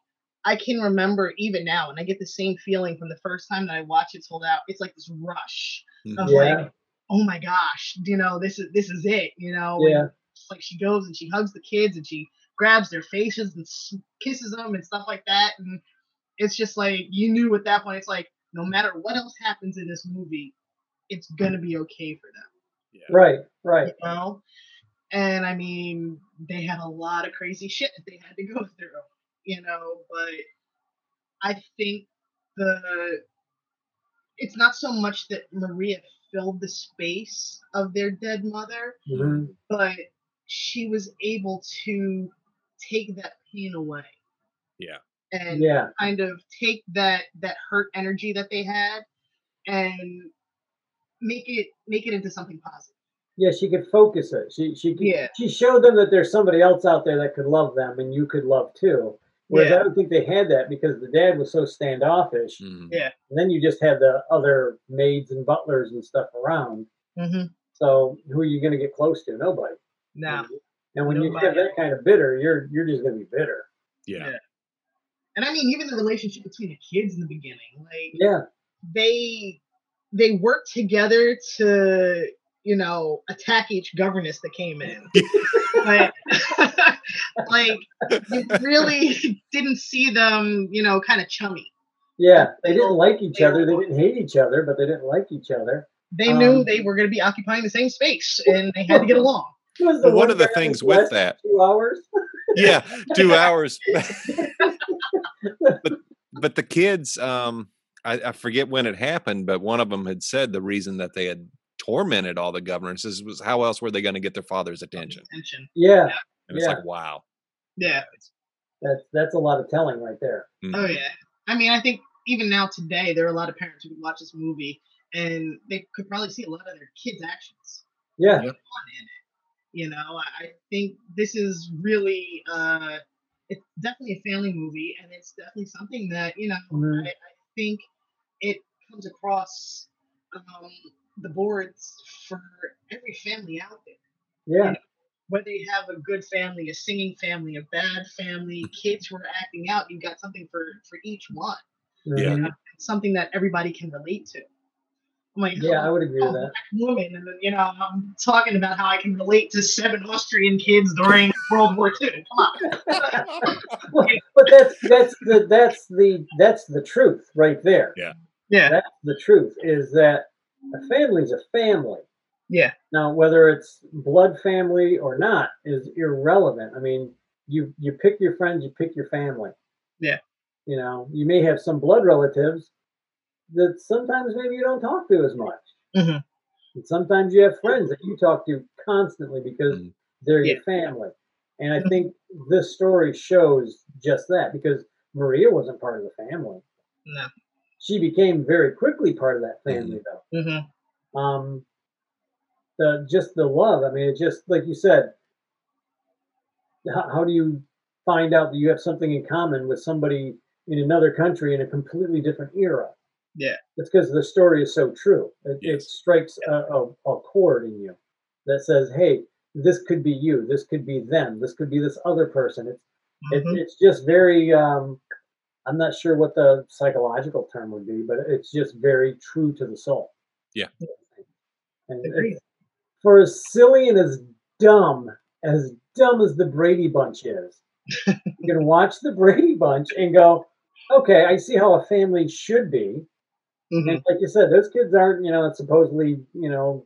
i can remember even now and i get the same feeling from the first time that i watch it sold out it's like this rush of Mhm. Yeah. like oh my gosh you know this is this is it you know yeah, like she goes and she hugs the kids and she grabs their faces and kisses them and stuff like that and it's just like you knew at that point it's like no matter what else happens in this movie it's gonna be okay for them right, right. you know? And I mean, they had a lot of crazy shit that they had to go <laughs> through, you know, but I think the it's not so much that Maria filled the space of their dead mother, Mhm. but she was able to take that pain away. Yeah. And Yeah, kind of take that that hurt energy that they had and make it make it into something positive. yeah. She could focus it. She she could, Yeah. she showed them that there's somebody else out there that could love them, and you could love too. Whereas Yeah. I don't think they had that because the dad was so standoffish. Mhm. Yeah. And then you just had the other maids and butlers and stuff around. Mm-hmm. So who are you going to get close to? Nobody. Now, And when you Nobody. have that kind of bitter, you're you're just going to be bitter. Yeah. Yeah. And I mean, even the relationship between the kids in the beginning, like Yeah, they they worked together to you know attack each governess that came in. but <laughs> like you really didn't see them, you know, kind of chummy. yeah. They didn't like each They other. They didn't hate each other, but they didn't like each other. They knew Um, they were going to be occupying the same space, and they had to get along. <laughs> Who one one of the things with that- two hours. <laughs> yeah two <laughs> hours but but the kids um I, I forget when it happened but one of them had said the reason that they had tormented all the governesses was how else were they going to get their father's attention Attention. Yeah, and it's Yeah. like wow Yeah. that's that's a lot of telling right there. Oh Mhm. yeah. I mean, I think even now today there are a lot of parents who could watch this movie and they could probably see a lot of their kids' actions Yeah, Yep. On in it. You know, I think this is really uh it's definitely a family movie and it's definitely something that, you know, Mhm. I, I think it comes across um the boards for every family out there. yeah, Whether you have a good family, a singing family, a bad family, kids who are acting out, you've got something for for each one. Yeah. mhm. It's something that everybody can relate to. I'm like, yeah. I would agree I'm with oh, that. woman, and then you know, I'm talking about how I can relate to seven Austrian kids during <laughs> World War II. Come on, Well, but that's that's the that's the that's the truth right there. Yeah. yeah, That's the truth is that a family's a family. yeah, Now, whether it's blood family or not is irrelevant. I mean, you you pick your friends, you pick your family. Yeah. You know, you may have some blood relatives that sometimes maybe you don't talk to as much. Mhm. And sometimes you have friends that you talk to constantly because Mhm. they're Yeah. your family. And I Mhm. think this story shows just that because Maria wasn't part of the family. no, She became very quickly part of that family, though hmm um the just the love i mean it just like you said how, how do you find out that you have something in common with somebody in another country in a completely different era Yeah. it's because the story is so true it, it Yes. strikes a, a, a chord in you that says hey this could be you this could be them this could be this other person it's it, Mhm. it's just very um i'm not sure what the psychological term would be but it's just very true to the soul Yeah. and for as silly and as dumb as dumb as the brady bunch is you can watch the brady bunch and go okay i see how a family should be Mhm. and like you said those kids aren't you know supposedly you know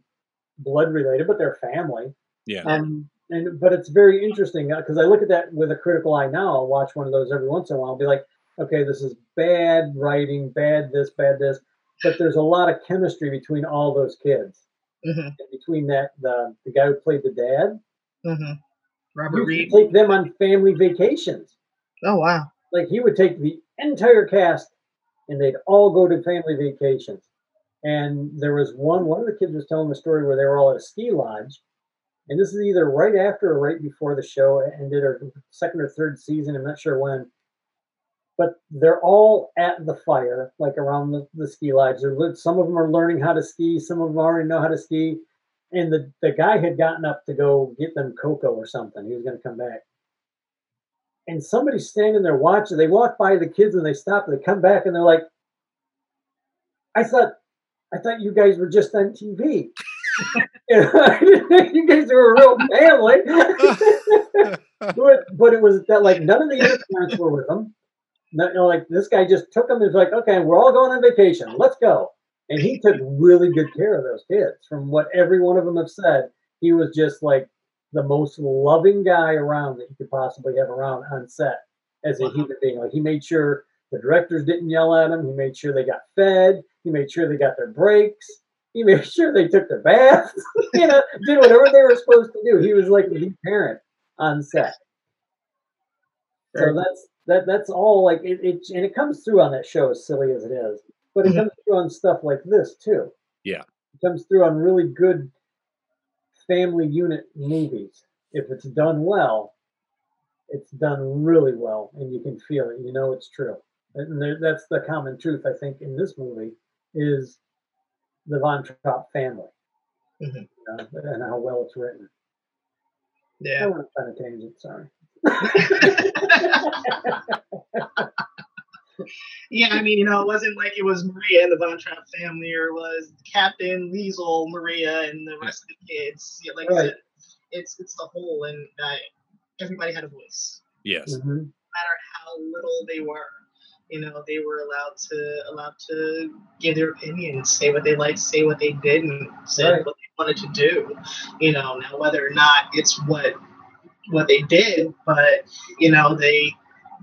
blood related but they're family yeah um, and but it's very interesting because I look at that with a critical eye now. I'll watch one of those every once in a while. I'll be like, okay, this is bad writing, bad this, bad this. But there's a lot of chemistry between all those kids. Mhm. Between that, the the guy who played the dad, Mhm. Robert Reed. take them on family vacations. Oh wow. Like he would take the entire cast, and they'd all go to family vacations. And there was one one of the kids was telling the story where they were all at a ski lodge, and this is either right after or right before the show ended, or second or third season. I'm not sure when. But they're all at the fire, like around the, the ski lodge. They're, some of them are learning how to ski. Some of them already know how to ski. And the, the guy had gotten up to go get them cocoa or something. He was going to come back. And somebody's standing there watching. They walk by the kids and they stop. And they come back and they're like, "I thought, I thought you guys were just on TV. <laughs> <laughs> you guys were a real family." <laughs> but, but it was that like none of the other parents were with them. You know, like this guy just took them was like, "Okay, we're all going on vacation. Let's go." And he took really good care of those kids. From what every one of them have said, he was just like the most loving guy around that you could possibly have around on set as a human being. Like he made sure the directors didn't yell at him. He made sure they got fed. He made sure they got their breaks. He made <laughs> sure they took their baths. <laughs> you know, did whatever they were supposed to do. He was like the parent on set. So that's that. That's all. Like it, it, and it comes through on that show, as silly as it is. But it Mhm. comes through on stuff like this too. Yeah. it comes through on really good family unit movies. If it's done well, it's done really well, and you can feel it. You know it's true. And there, that's the common truth I think in this movie is the Von Trapp family, Mhm. you know, and how well it's written. Yeah, I went on a tangent. Sorry. <laughs> <laughs> yeah, I mean, you know, it wasn't like it was Maria and the Von Trapp family, or it was Captain Liesl, Maria, and the rest of the kids. Yeah, like Right. said, it's it's the whole, and uh, everybody had a voice, yes. Mhm. no matter how little they were. You know, they were allowed to allowed to give their opinions, say what they liked, say what they didn't, say Right. what they wanted to do. You know, now whether or not it's what what they did, but you know, they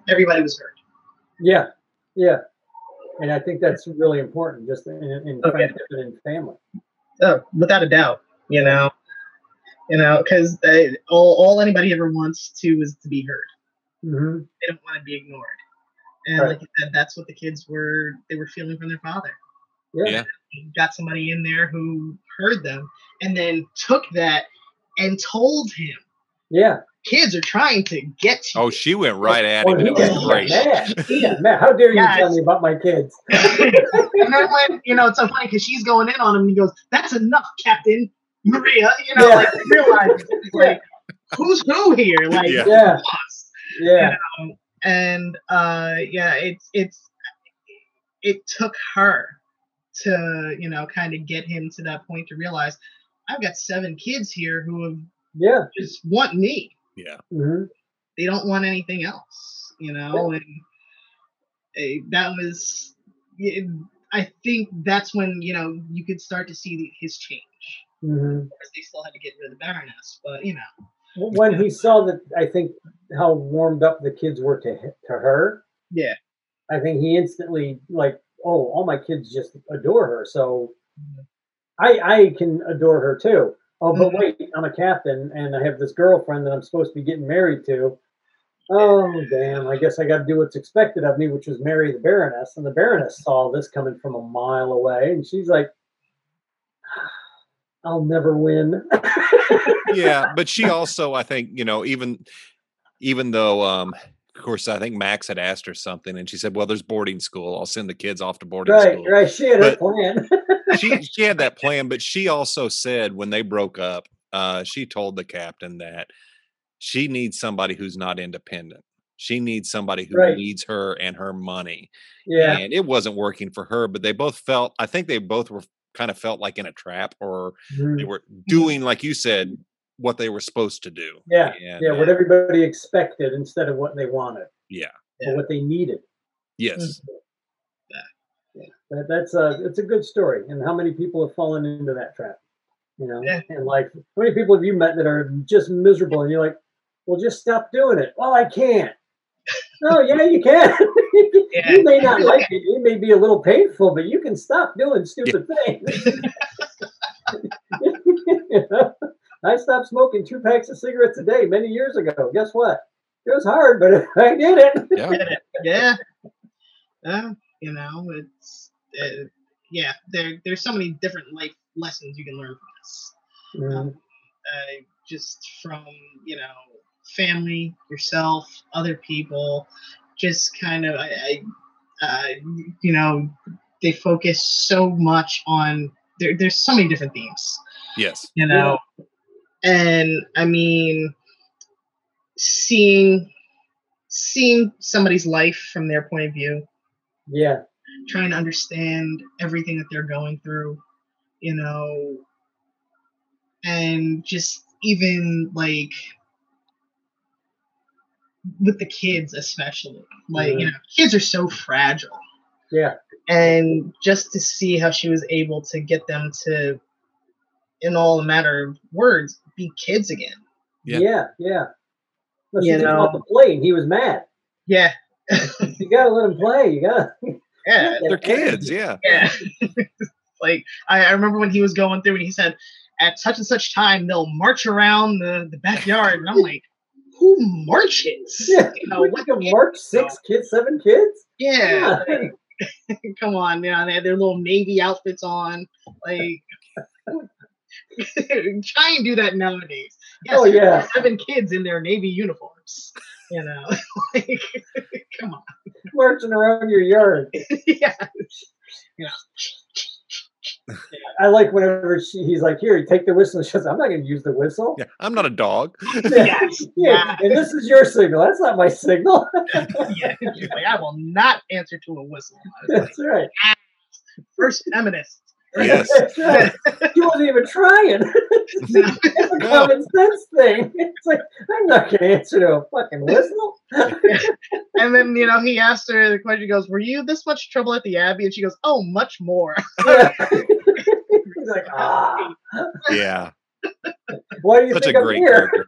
everybody was heard. Yeah, yeah, and I think that's really important, just in, in Okay. friendship and in family. Oh, without a doubt, you know, you know, because all, all anybody ever wants to is to be heard. hmm They don't want to be ignored, and Right. like you said, that's what the kids were they were feeling from their father. Yeah. Yeah. Got somebody in there who heard them, and then took that and told him, yeah. "Kids are trying to get to Oh, you." she went right at him, and it was was great. mad. He Yeah. was mad. How dare you Yeah, tell me about my kids? <laughs> and then when you know it's so funny because she's going in on him, and he goes, "That's enough, Captain Maria." You know, Yeah. <laughs> like realize like who's who here, like Yeah. Yeah, boss. yeah, and uh yeah it's it's it took her to you know kind of get him to that point to realize i've got seven kids here who have yeah. just want me Yeah. hmm they don't want anything else you know and eh, that was it, i think that's when you know you could start to see the, his change hmm Of course, they still had to get rid of the baroness but you know When he saw that, I think how warmed up the kids were to to her. yeah I think he instantly like, oh, all my kids just adore her. So I I can adore her too. Oh, but Mhm. wait, I'm a captain and I have this girlfriend that I'm supposed to be getting married to. Oh damn! I guess I got to do what's expected of me, which was marry the Baroness. And the Baroness saw this coming from a mile away, and she's like, <sighs> "I'll never win." yeah, <laughs> but she also, I think, you know, even even though, um, of course, I think Max had asked her something, and she said, "Well, there's boarding school. I'll send the kids off to boarding right, school." right. Right. She had But- plan. <laughs> She she had that plan, but she also said when they broke up, uh, she told the captain that she needs somebody who's not independent. She needs somebody who Right. needs her and her money. yeah, And it wasn't working for her, but they both felt. I think they both were kind of felt like in a trap, or Mhm. they were doing, like you said, what they were supposed to do. yeah, And, yeah. uh, What everybody expected instead of what they wanted yeah. Yeah. or what they needed. Yes. That, that's a it's a good story, and how many people have fallen into that trap? You know, Yeah. and like how many people have you met that are just miserable, and you're like, well, just stop doing it. Well, I can't. No, <laughs> yeah, you can. <laughs> Yeah. you may not <laughs> like it. It may be a little painful, but you can stop doing stupid things. You know? I stopped smoking two packs of cigarettes a day many years ago. Guess what? It was hard, but I did it. Yeah. yeah. Uh, you know, it's uh, yeah. There, there's so many different life lessons you can learn from this. Mhm. uh, just from you know family, yourself, other people, just kind of I, I uh, you know they focus so much on there, there's so many different themes Yes. you know and i mean seeing seeing somebody's life from their point of view Yeah. Trying to understand everything that they're going through you know and just even like with the kids especially like you Mhm. know kids are so fragile Yeah. and just to see how she was able to get them to in all a matter of words be kids again Yeah. Yeah. Yeah. But she You just know. wanted to play, and he was mad. yeah <laughs> You gotta let him play. You gotta. Yeah They're kids. Yeah. yeah <laughs> like I, I remember when he was going through and he said at such and such time they'll march around the, the backyard and i'm like who marches <laughs> Yeah. you know What, can march six kids, seven kids. yeah Yeah. <laughs> come on you know they had their little navy outfits on like try and do that nowadays yes, Oh, yeah. seven kids in their navy uniforms you know <laughs> like come on Marching around your yard. <laughs> yeah I like whenever she, he's like, "Here, take the whistle." She says, "I'm not going to use the whistle." Yeah. I'm not a dog. <laughs> yes Yeah, and this is your signal. That's not my signal. yeah like i will not answer to a whistle That's right. Ah, first feminist Yes. <laughs> That's right. He wasn't even trying. <laughs> it's a No. common sense thing. <laughs> It's like I'm not going to answer to a fucking whistle. and then you know he asked her the question he goes were you this much trouble at the abbey and she goes oh much more Yeah. He's like, ah, Yeah. why do you Such a think I'm great here? character.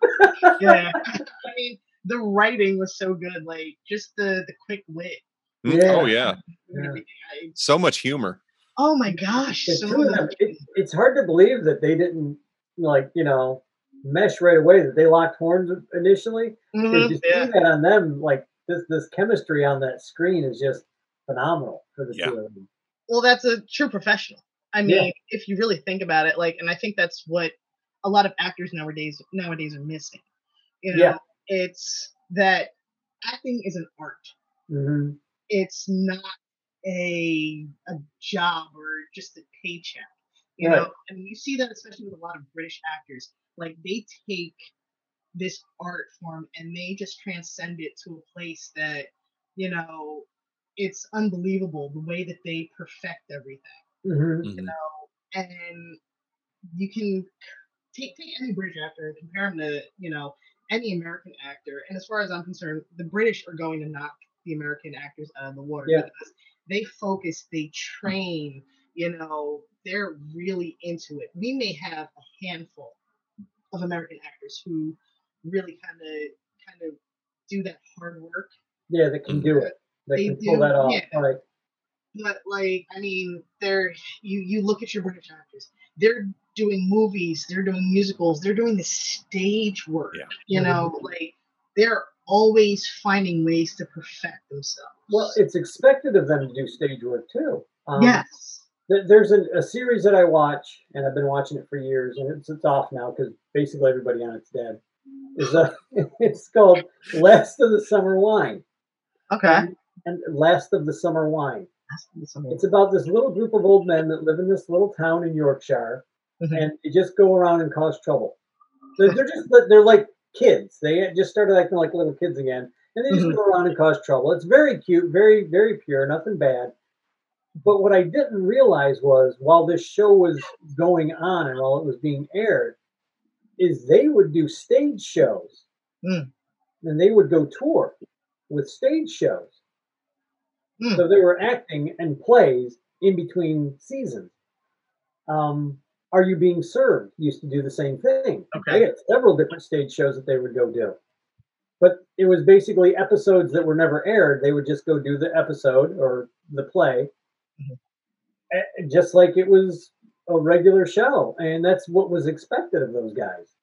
yeah i mean the writing was so good like just the the quick wit Mm, Yeah. Oh yeah. Yeah. So much humor. Oh my gosh The so two of them, much. it, it's hard to believe that they didn't like you know mesh right away. That they locked horns initially. 'Cause Mhm, you see that on them, like this this chemistry on that screen is just phenomenal for the Yeah. two of them. well that's a true professional i Yeah. mean if you really think about it like and i think that's what a lot of actors nowadays nowadays are missing you know Yeah. it's that acting is an art hmm it's not a a job or just a paycheck. You Right. know, mean, you see that especially with a lot of British actors. Like they take this art form and they just transcend it to a place that, you know, it's unbelievable the way that they perfect everything. hmm You Mhm. know, and you can take take any British actor and compare him to, you know, any American actor. And as far as I'm concerned, the British are going to knock the American actors out of the water Yeah. because they focus, they mm. train, you know, they're really into it. We may have a handful of American actors who really kind of kind of do that hard work Yeah, they can do it. They, They can pull that off. yeah. Right. but like i mean they're you you look at your british actors they're doing movies they're doing musicals they're doing the stage work Yeah. you know like they're always finding ways to perfect themselves Well, it's expected of them to do stage work too. Um, yes th- There's a, a series that I watch, and I've been watching it for years, and it's, it's off now because basically everybody on it's dead. Is a, <laughs> it's called Last of the Summer Wine, okay and Last of the Summer Wine. It's about this little group of old men that live in this little town in Yorkshire, Mhm. and they just go around and cause trouble. They're, they're just they're like kids. They just started acting like little kids again, and they just Mhm. go around and cause trouble. It's very cute, very very pure, nothing bad. But what I didn't realize was while this show was going on and while it was being aired, is they would do stage shows, Mm. and they would go tour with stage shows. Mm. So they were acting and plays in between seasons. Um, Are You Being Served used to do the same thing. Okay. They had several different stage shows that they would go do. But it was basically episodes that were never aired. They would just go do the episode or the play, Mhm. eh, just like it was a regular show. And that's what was expected of those guys.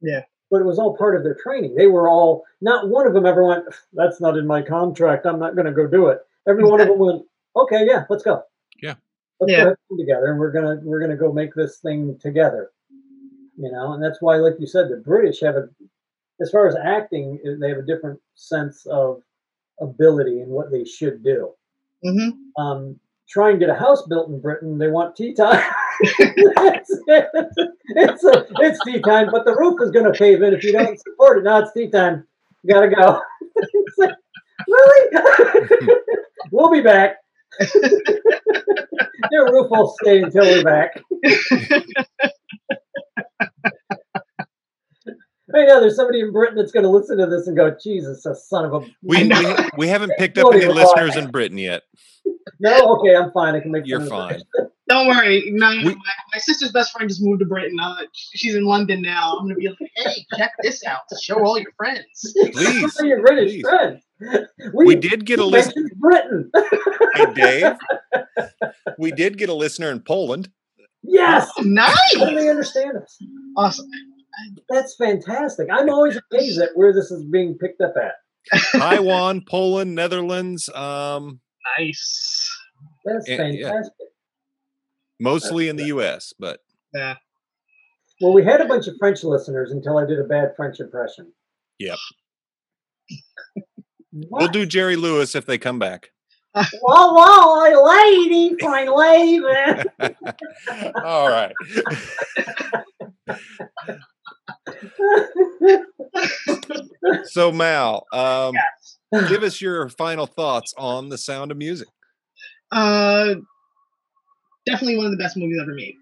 Yeah. But it was all part of their training. They were all, not one of them ever went, that's not in my contract. I'm not going to go do it. Every one of them went, okay, yeah, let's go. Yeah. Let's Yeah. go together and we're gonna we're gonna go make this thing together. You know, and that's why, like you said, the British have a, as far as acting, they have a different sense of ability and what they should do. Mm-hmm. Um, try and get a house built in Britain, they want tea time. <laughs> it's, it's, a, it's tea time, but the roof is going to cave in if you don't support it. Now it's tea time. You gotta go. like, <laughs> really? <laughs> we'll be back. Their roof will stay until we're back. I know there's somebody in Britain that's going to listen to this and go, "Jesus, a son of a." We <laughs> we, we haven't picked up any listeners in Britain yet. <laughs> No, okay, I'm fine. I can make. You're fine. <laughs> Don't worry. No, we, my, my, sister's best friend just moved to Britain. Uh, she's in London now. I'm gonna be like, hey, check this out. Show all your friends. Please, your British please. friends. We, we, did get a listener. In Britain. hey, Dave. We did get a listener in Poland. Yes, oh, nice. They understand us. Awesome. That's fantastic. I'm always amazed at where this is being picked up at. Taiwan, Poland, Netherlands. Um, nice. That's fantastic. Yeah. Mostly That's in the U.S., but yeah. Well, we had a bunch of French listeners until I did a bad French impression. Yep. we'll do Jerry Lewis if they come back. <laughs> whoa, whoa, lady, fine lady. <laughs> All right. <laughs> so Mal, um, yes. give us your final thoughts on The Sound of Music. Uh, definitely one of the best movies ever made.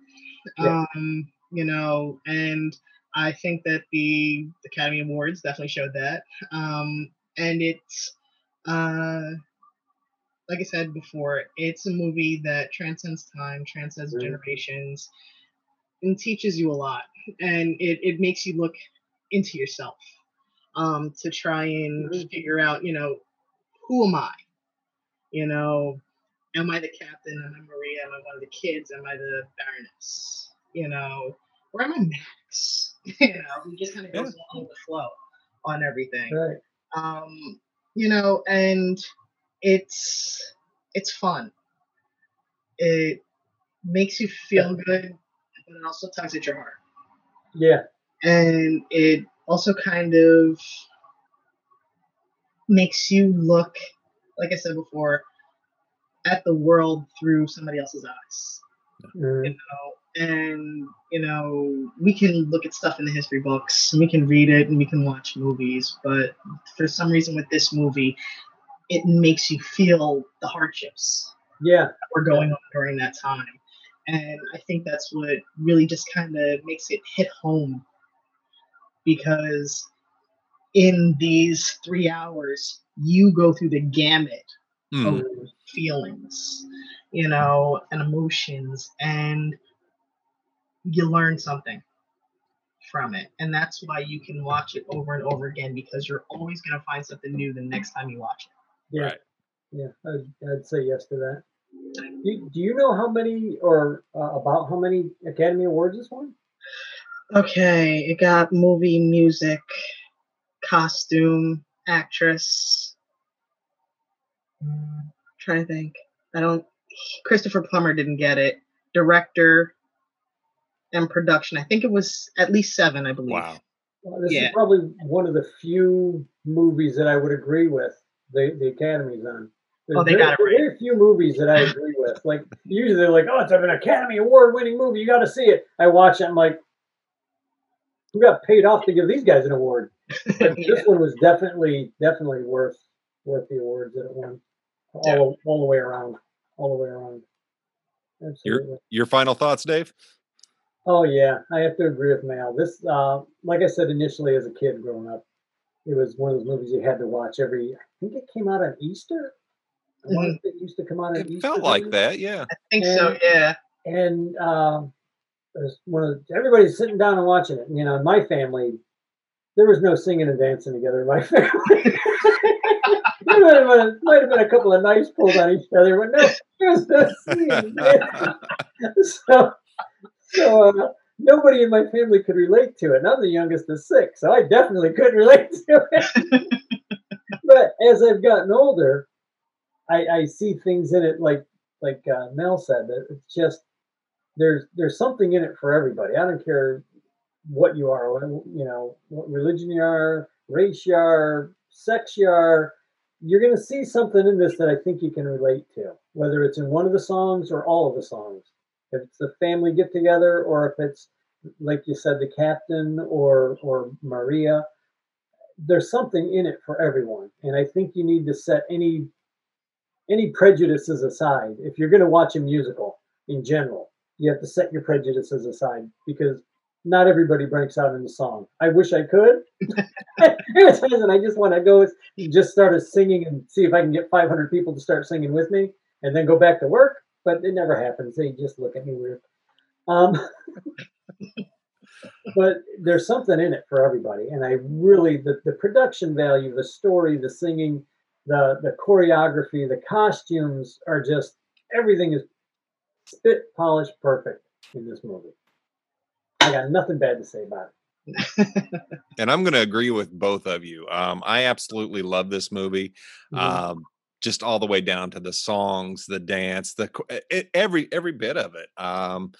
Yeah. Um, you know, and I think that the Academy Awards definitely showed that. Um, and it's, uh, like I said before, it's a movie that transcends time, transcends mm-hmm. generations, and teaches you a lot. And it, it makes you look into yourself um, to try and mm-hmm. figure out, you know, who am I? You know, am I the captain? Am I Maria? Am I one of the kids? Am I the Baroness? You know, or am I Max? <laughs> you know, who just kind of goes along the flow on everything. Right. Um, you know, and it's it's fun. It makes you feel good, but it also tugs at your heart. Yeah. And it also kind of makes you look, like I said before, at the world through somebody else's eyes. Mm. You know, and you know, we can look at stuff in the history books, we can read it, and we can watch movies, but for some reason with this movie, it makes you feel the hardships. Yeah, that were going on during that time, and I think that's what really just kind of makes it hit home because in these three hours, you go through the gamut mm. of feelings, you know, and emotions, and you learn something from it. And that's why you can watch it over and over again because you're always going to find something new the next time you watch it. Yeah. Right. Yeah, I'd, I'd, say yes to that. Do, do you know how many or uh, about how many Academy Awards this won? Okay, it got movie, music, costume, actress. Mm, trying to think. I don't. Christopher Plummer didn't get it. Director and production. I think it was at least seven. I believe. Wow. Well, this yeah. is probably one of the few movies that I would agree with the the Academy's on. There's oh, they very, got it right. Very few movies that I agree with. Like usually they're like, "Oh, it's an Academy Award winning movie. You got to see it." I watch it. I'm like, "Who got paid off to give these guys an award?" But <laughs> yeah. this one was definitely definitely worth worth the awards that it won all, yeah. all the way around, all the way around. Absolutely. Your your final thoughts, Dave? Oh yeah, I have to agree with Mal. This, uh, like I said initially, as a kid growing up, it was one of those movies you had to watch every. I think it came out on Easter. Mm-hmm. It used to come on it Easter. Felt like that, yeah. I think and, so, yeah. And um, one of the, everybody's sitting down and watching it. You know, my family, there was no singing and dancing together in my <laughs> family. there might have, been, might have been a couple of knives pulled on each other, but no, there was no singing. <laughs> so, so uh, nobody in my family could relate to it. And I'm the youngest of six, so I definitely couldn't relate to it. <laughs> but as I've gotten older, I, I see things in it like like uh, Mel said that it's just there's there's something in it for everybody. I don't care what you are, you know, what religion you are, race you are, sex you are, you're going to see something in this that I think you can relate to, whether it's in one of the songs or all of the songs. If it's a family get together, or if it's like you said, the captain or or Maria, there's something in it for everyone, and I think you need to set any any prejudices aside. If you're going to watch a musical in general, you have to set your prejudices aside because not everybody breaks out in the song. I wish I could. and <laughs> <laughs> I just want to go just start singing and see if I can get 500 people to start singing with me and then go back to work. But it never happens. They just look at me weird. Um, <laughs> but there's something in it for everybody. And I really, the, the production value, the story, the singing, the, the choreography, the costumes are just, everything is spit polished perfect in this movie. I got nothing bad to say about it. <laughs> and I'm going to agree with both of you. Um, I absolutely love this movie. Mm-hmm. Um, just all the way down to the songs, the dance, the it, every every bit of it. Um,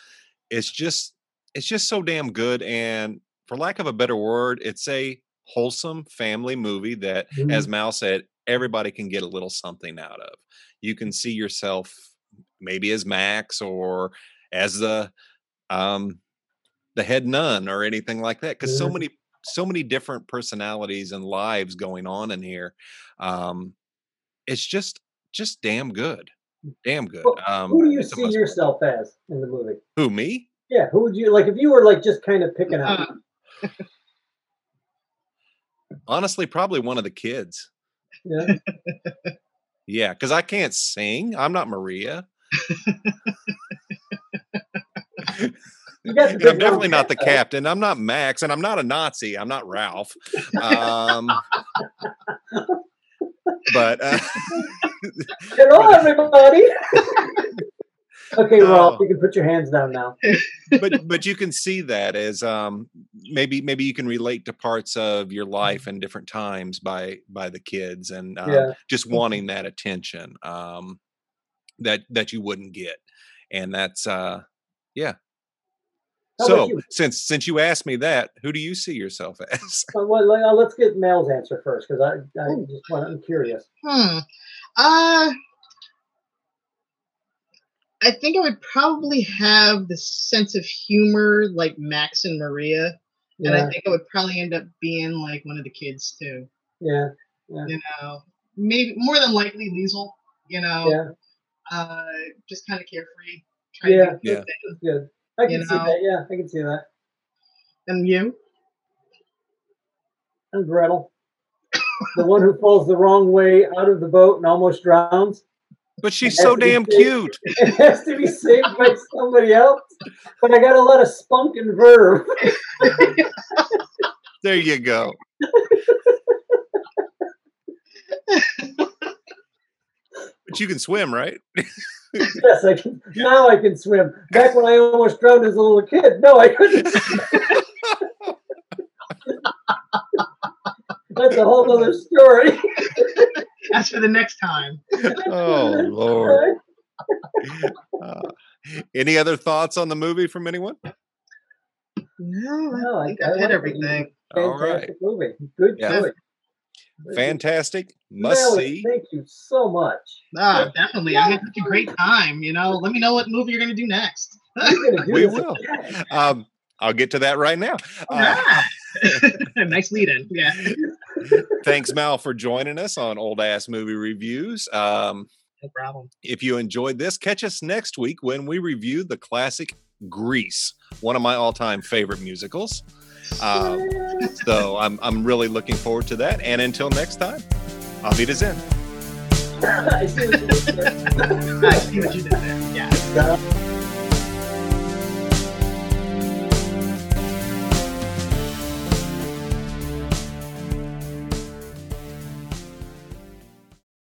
it's just it's just so damn good. And for lack of a better word, it's a wholesome family movie that, mm-hmm. as Mal said, everybody can get a little something out of. You can see yourself maybe as Max or as the um the head nun or anything like that because so many so many different personalities and lives going on in here um it's just just damn good damn good um who do you see yourself as in the movie? Who me? Yeah who would you like if you were like just kind of picking out <laughs> honestly probably one of the kids yeah <laughs> yeah because i can't sing i'm not maria I'm definitely not the captain. I'm not Max, and I'm not a Nazi. I'm not Rolf. Um, <laughs> but uh, <laughs> hello, everybody. Okay, Rolf, uh, you can put your hands down now. <laughs> but but you can see that as um, maybe maybe you can relate to parts of your life and different times by by the kids and um, yeah. just wanting that attention um, that that you wouldn't get, and that's uh, yeah, how so since since you asked me that, who do you see yourself <laughs> as? well, let's get Mel's answer first because I, I just want I'm curious. Hmm. Uh I think I would probably have the sense of humor like Max and Maria. Yeah. And I think I would probably end up being like one of the kids too. Yeah. yeah. You know, maybe more than likely Liesl, you know. Yeah. Uh just kind of carefree. yeah. yeah. Good. I can see know? that. Yeah, I can see that. And you? And Gretel, the one who falls the wrong way out of the boat and almost drowns. But she's so damn cute. <laughs> It has to be saved by somebody else. But I got a lot of spunk and verve. <laughs> there you go. but you can swim, right? <laughs> yes, I can. Now I can swim. Back when I almost drowned as a little kid, no, I couldn't. That's a whole other story. That's for the next time. <laughs> Oh Lord. <laughs> Uh, any other thoughts on the movie from anyone? No, no I, I, I hit everything. All right. Movie. Good yeah. choice. Fantastic. Must see. Thank you so much. Ah, definitely. I had such a great time. You know, let me know what movie you're going to do next. <laughs> we will. Um, I'll get to that right now. Uh, nice lead in. Yeah. Thanks, Mal, for joining us on Old Ass Movie Reviews. Um, no problem. If you enjoyed this, catch us next week when we review the classic Grease, one of my all time favorite musicals. Um, <laughs> so I'm, I'm really looking forward to that. And until next time, I'll be Zen. <laughs> I see what you did there. <laughs> I see what you did there. Yeah.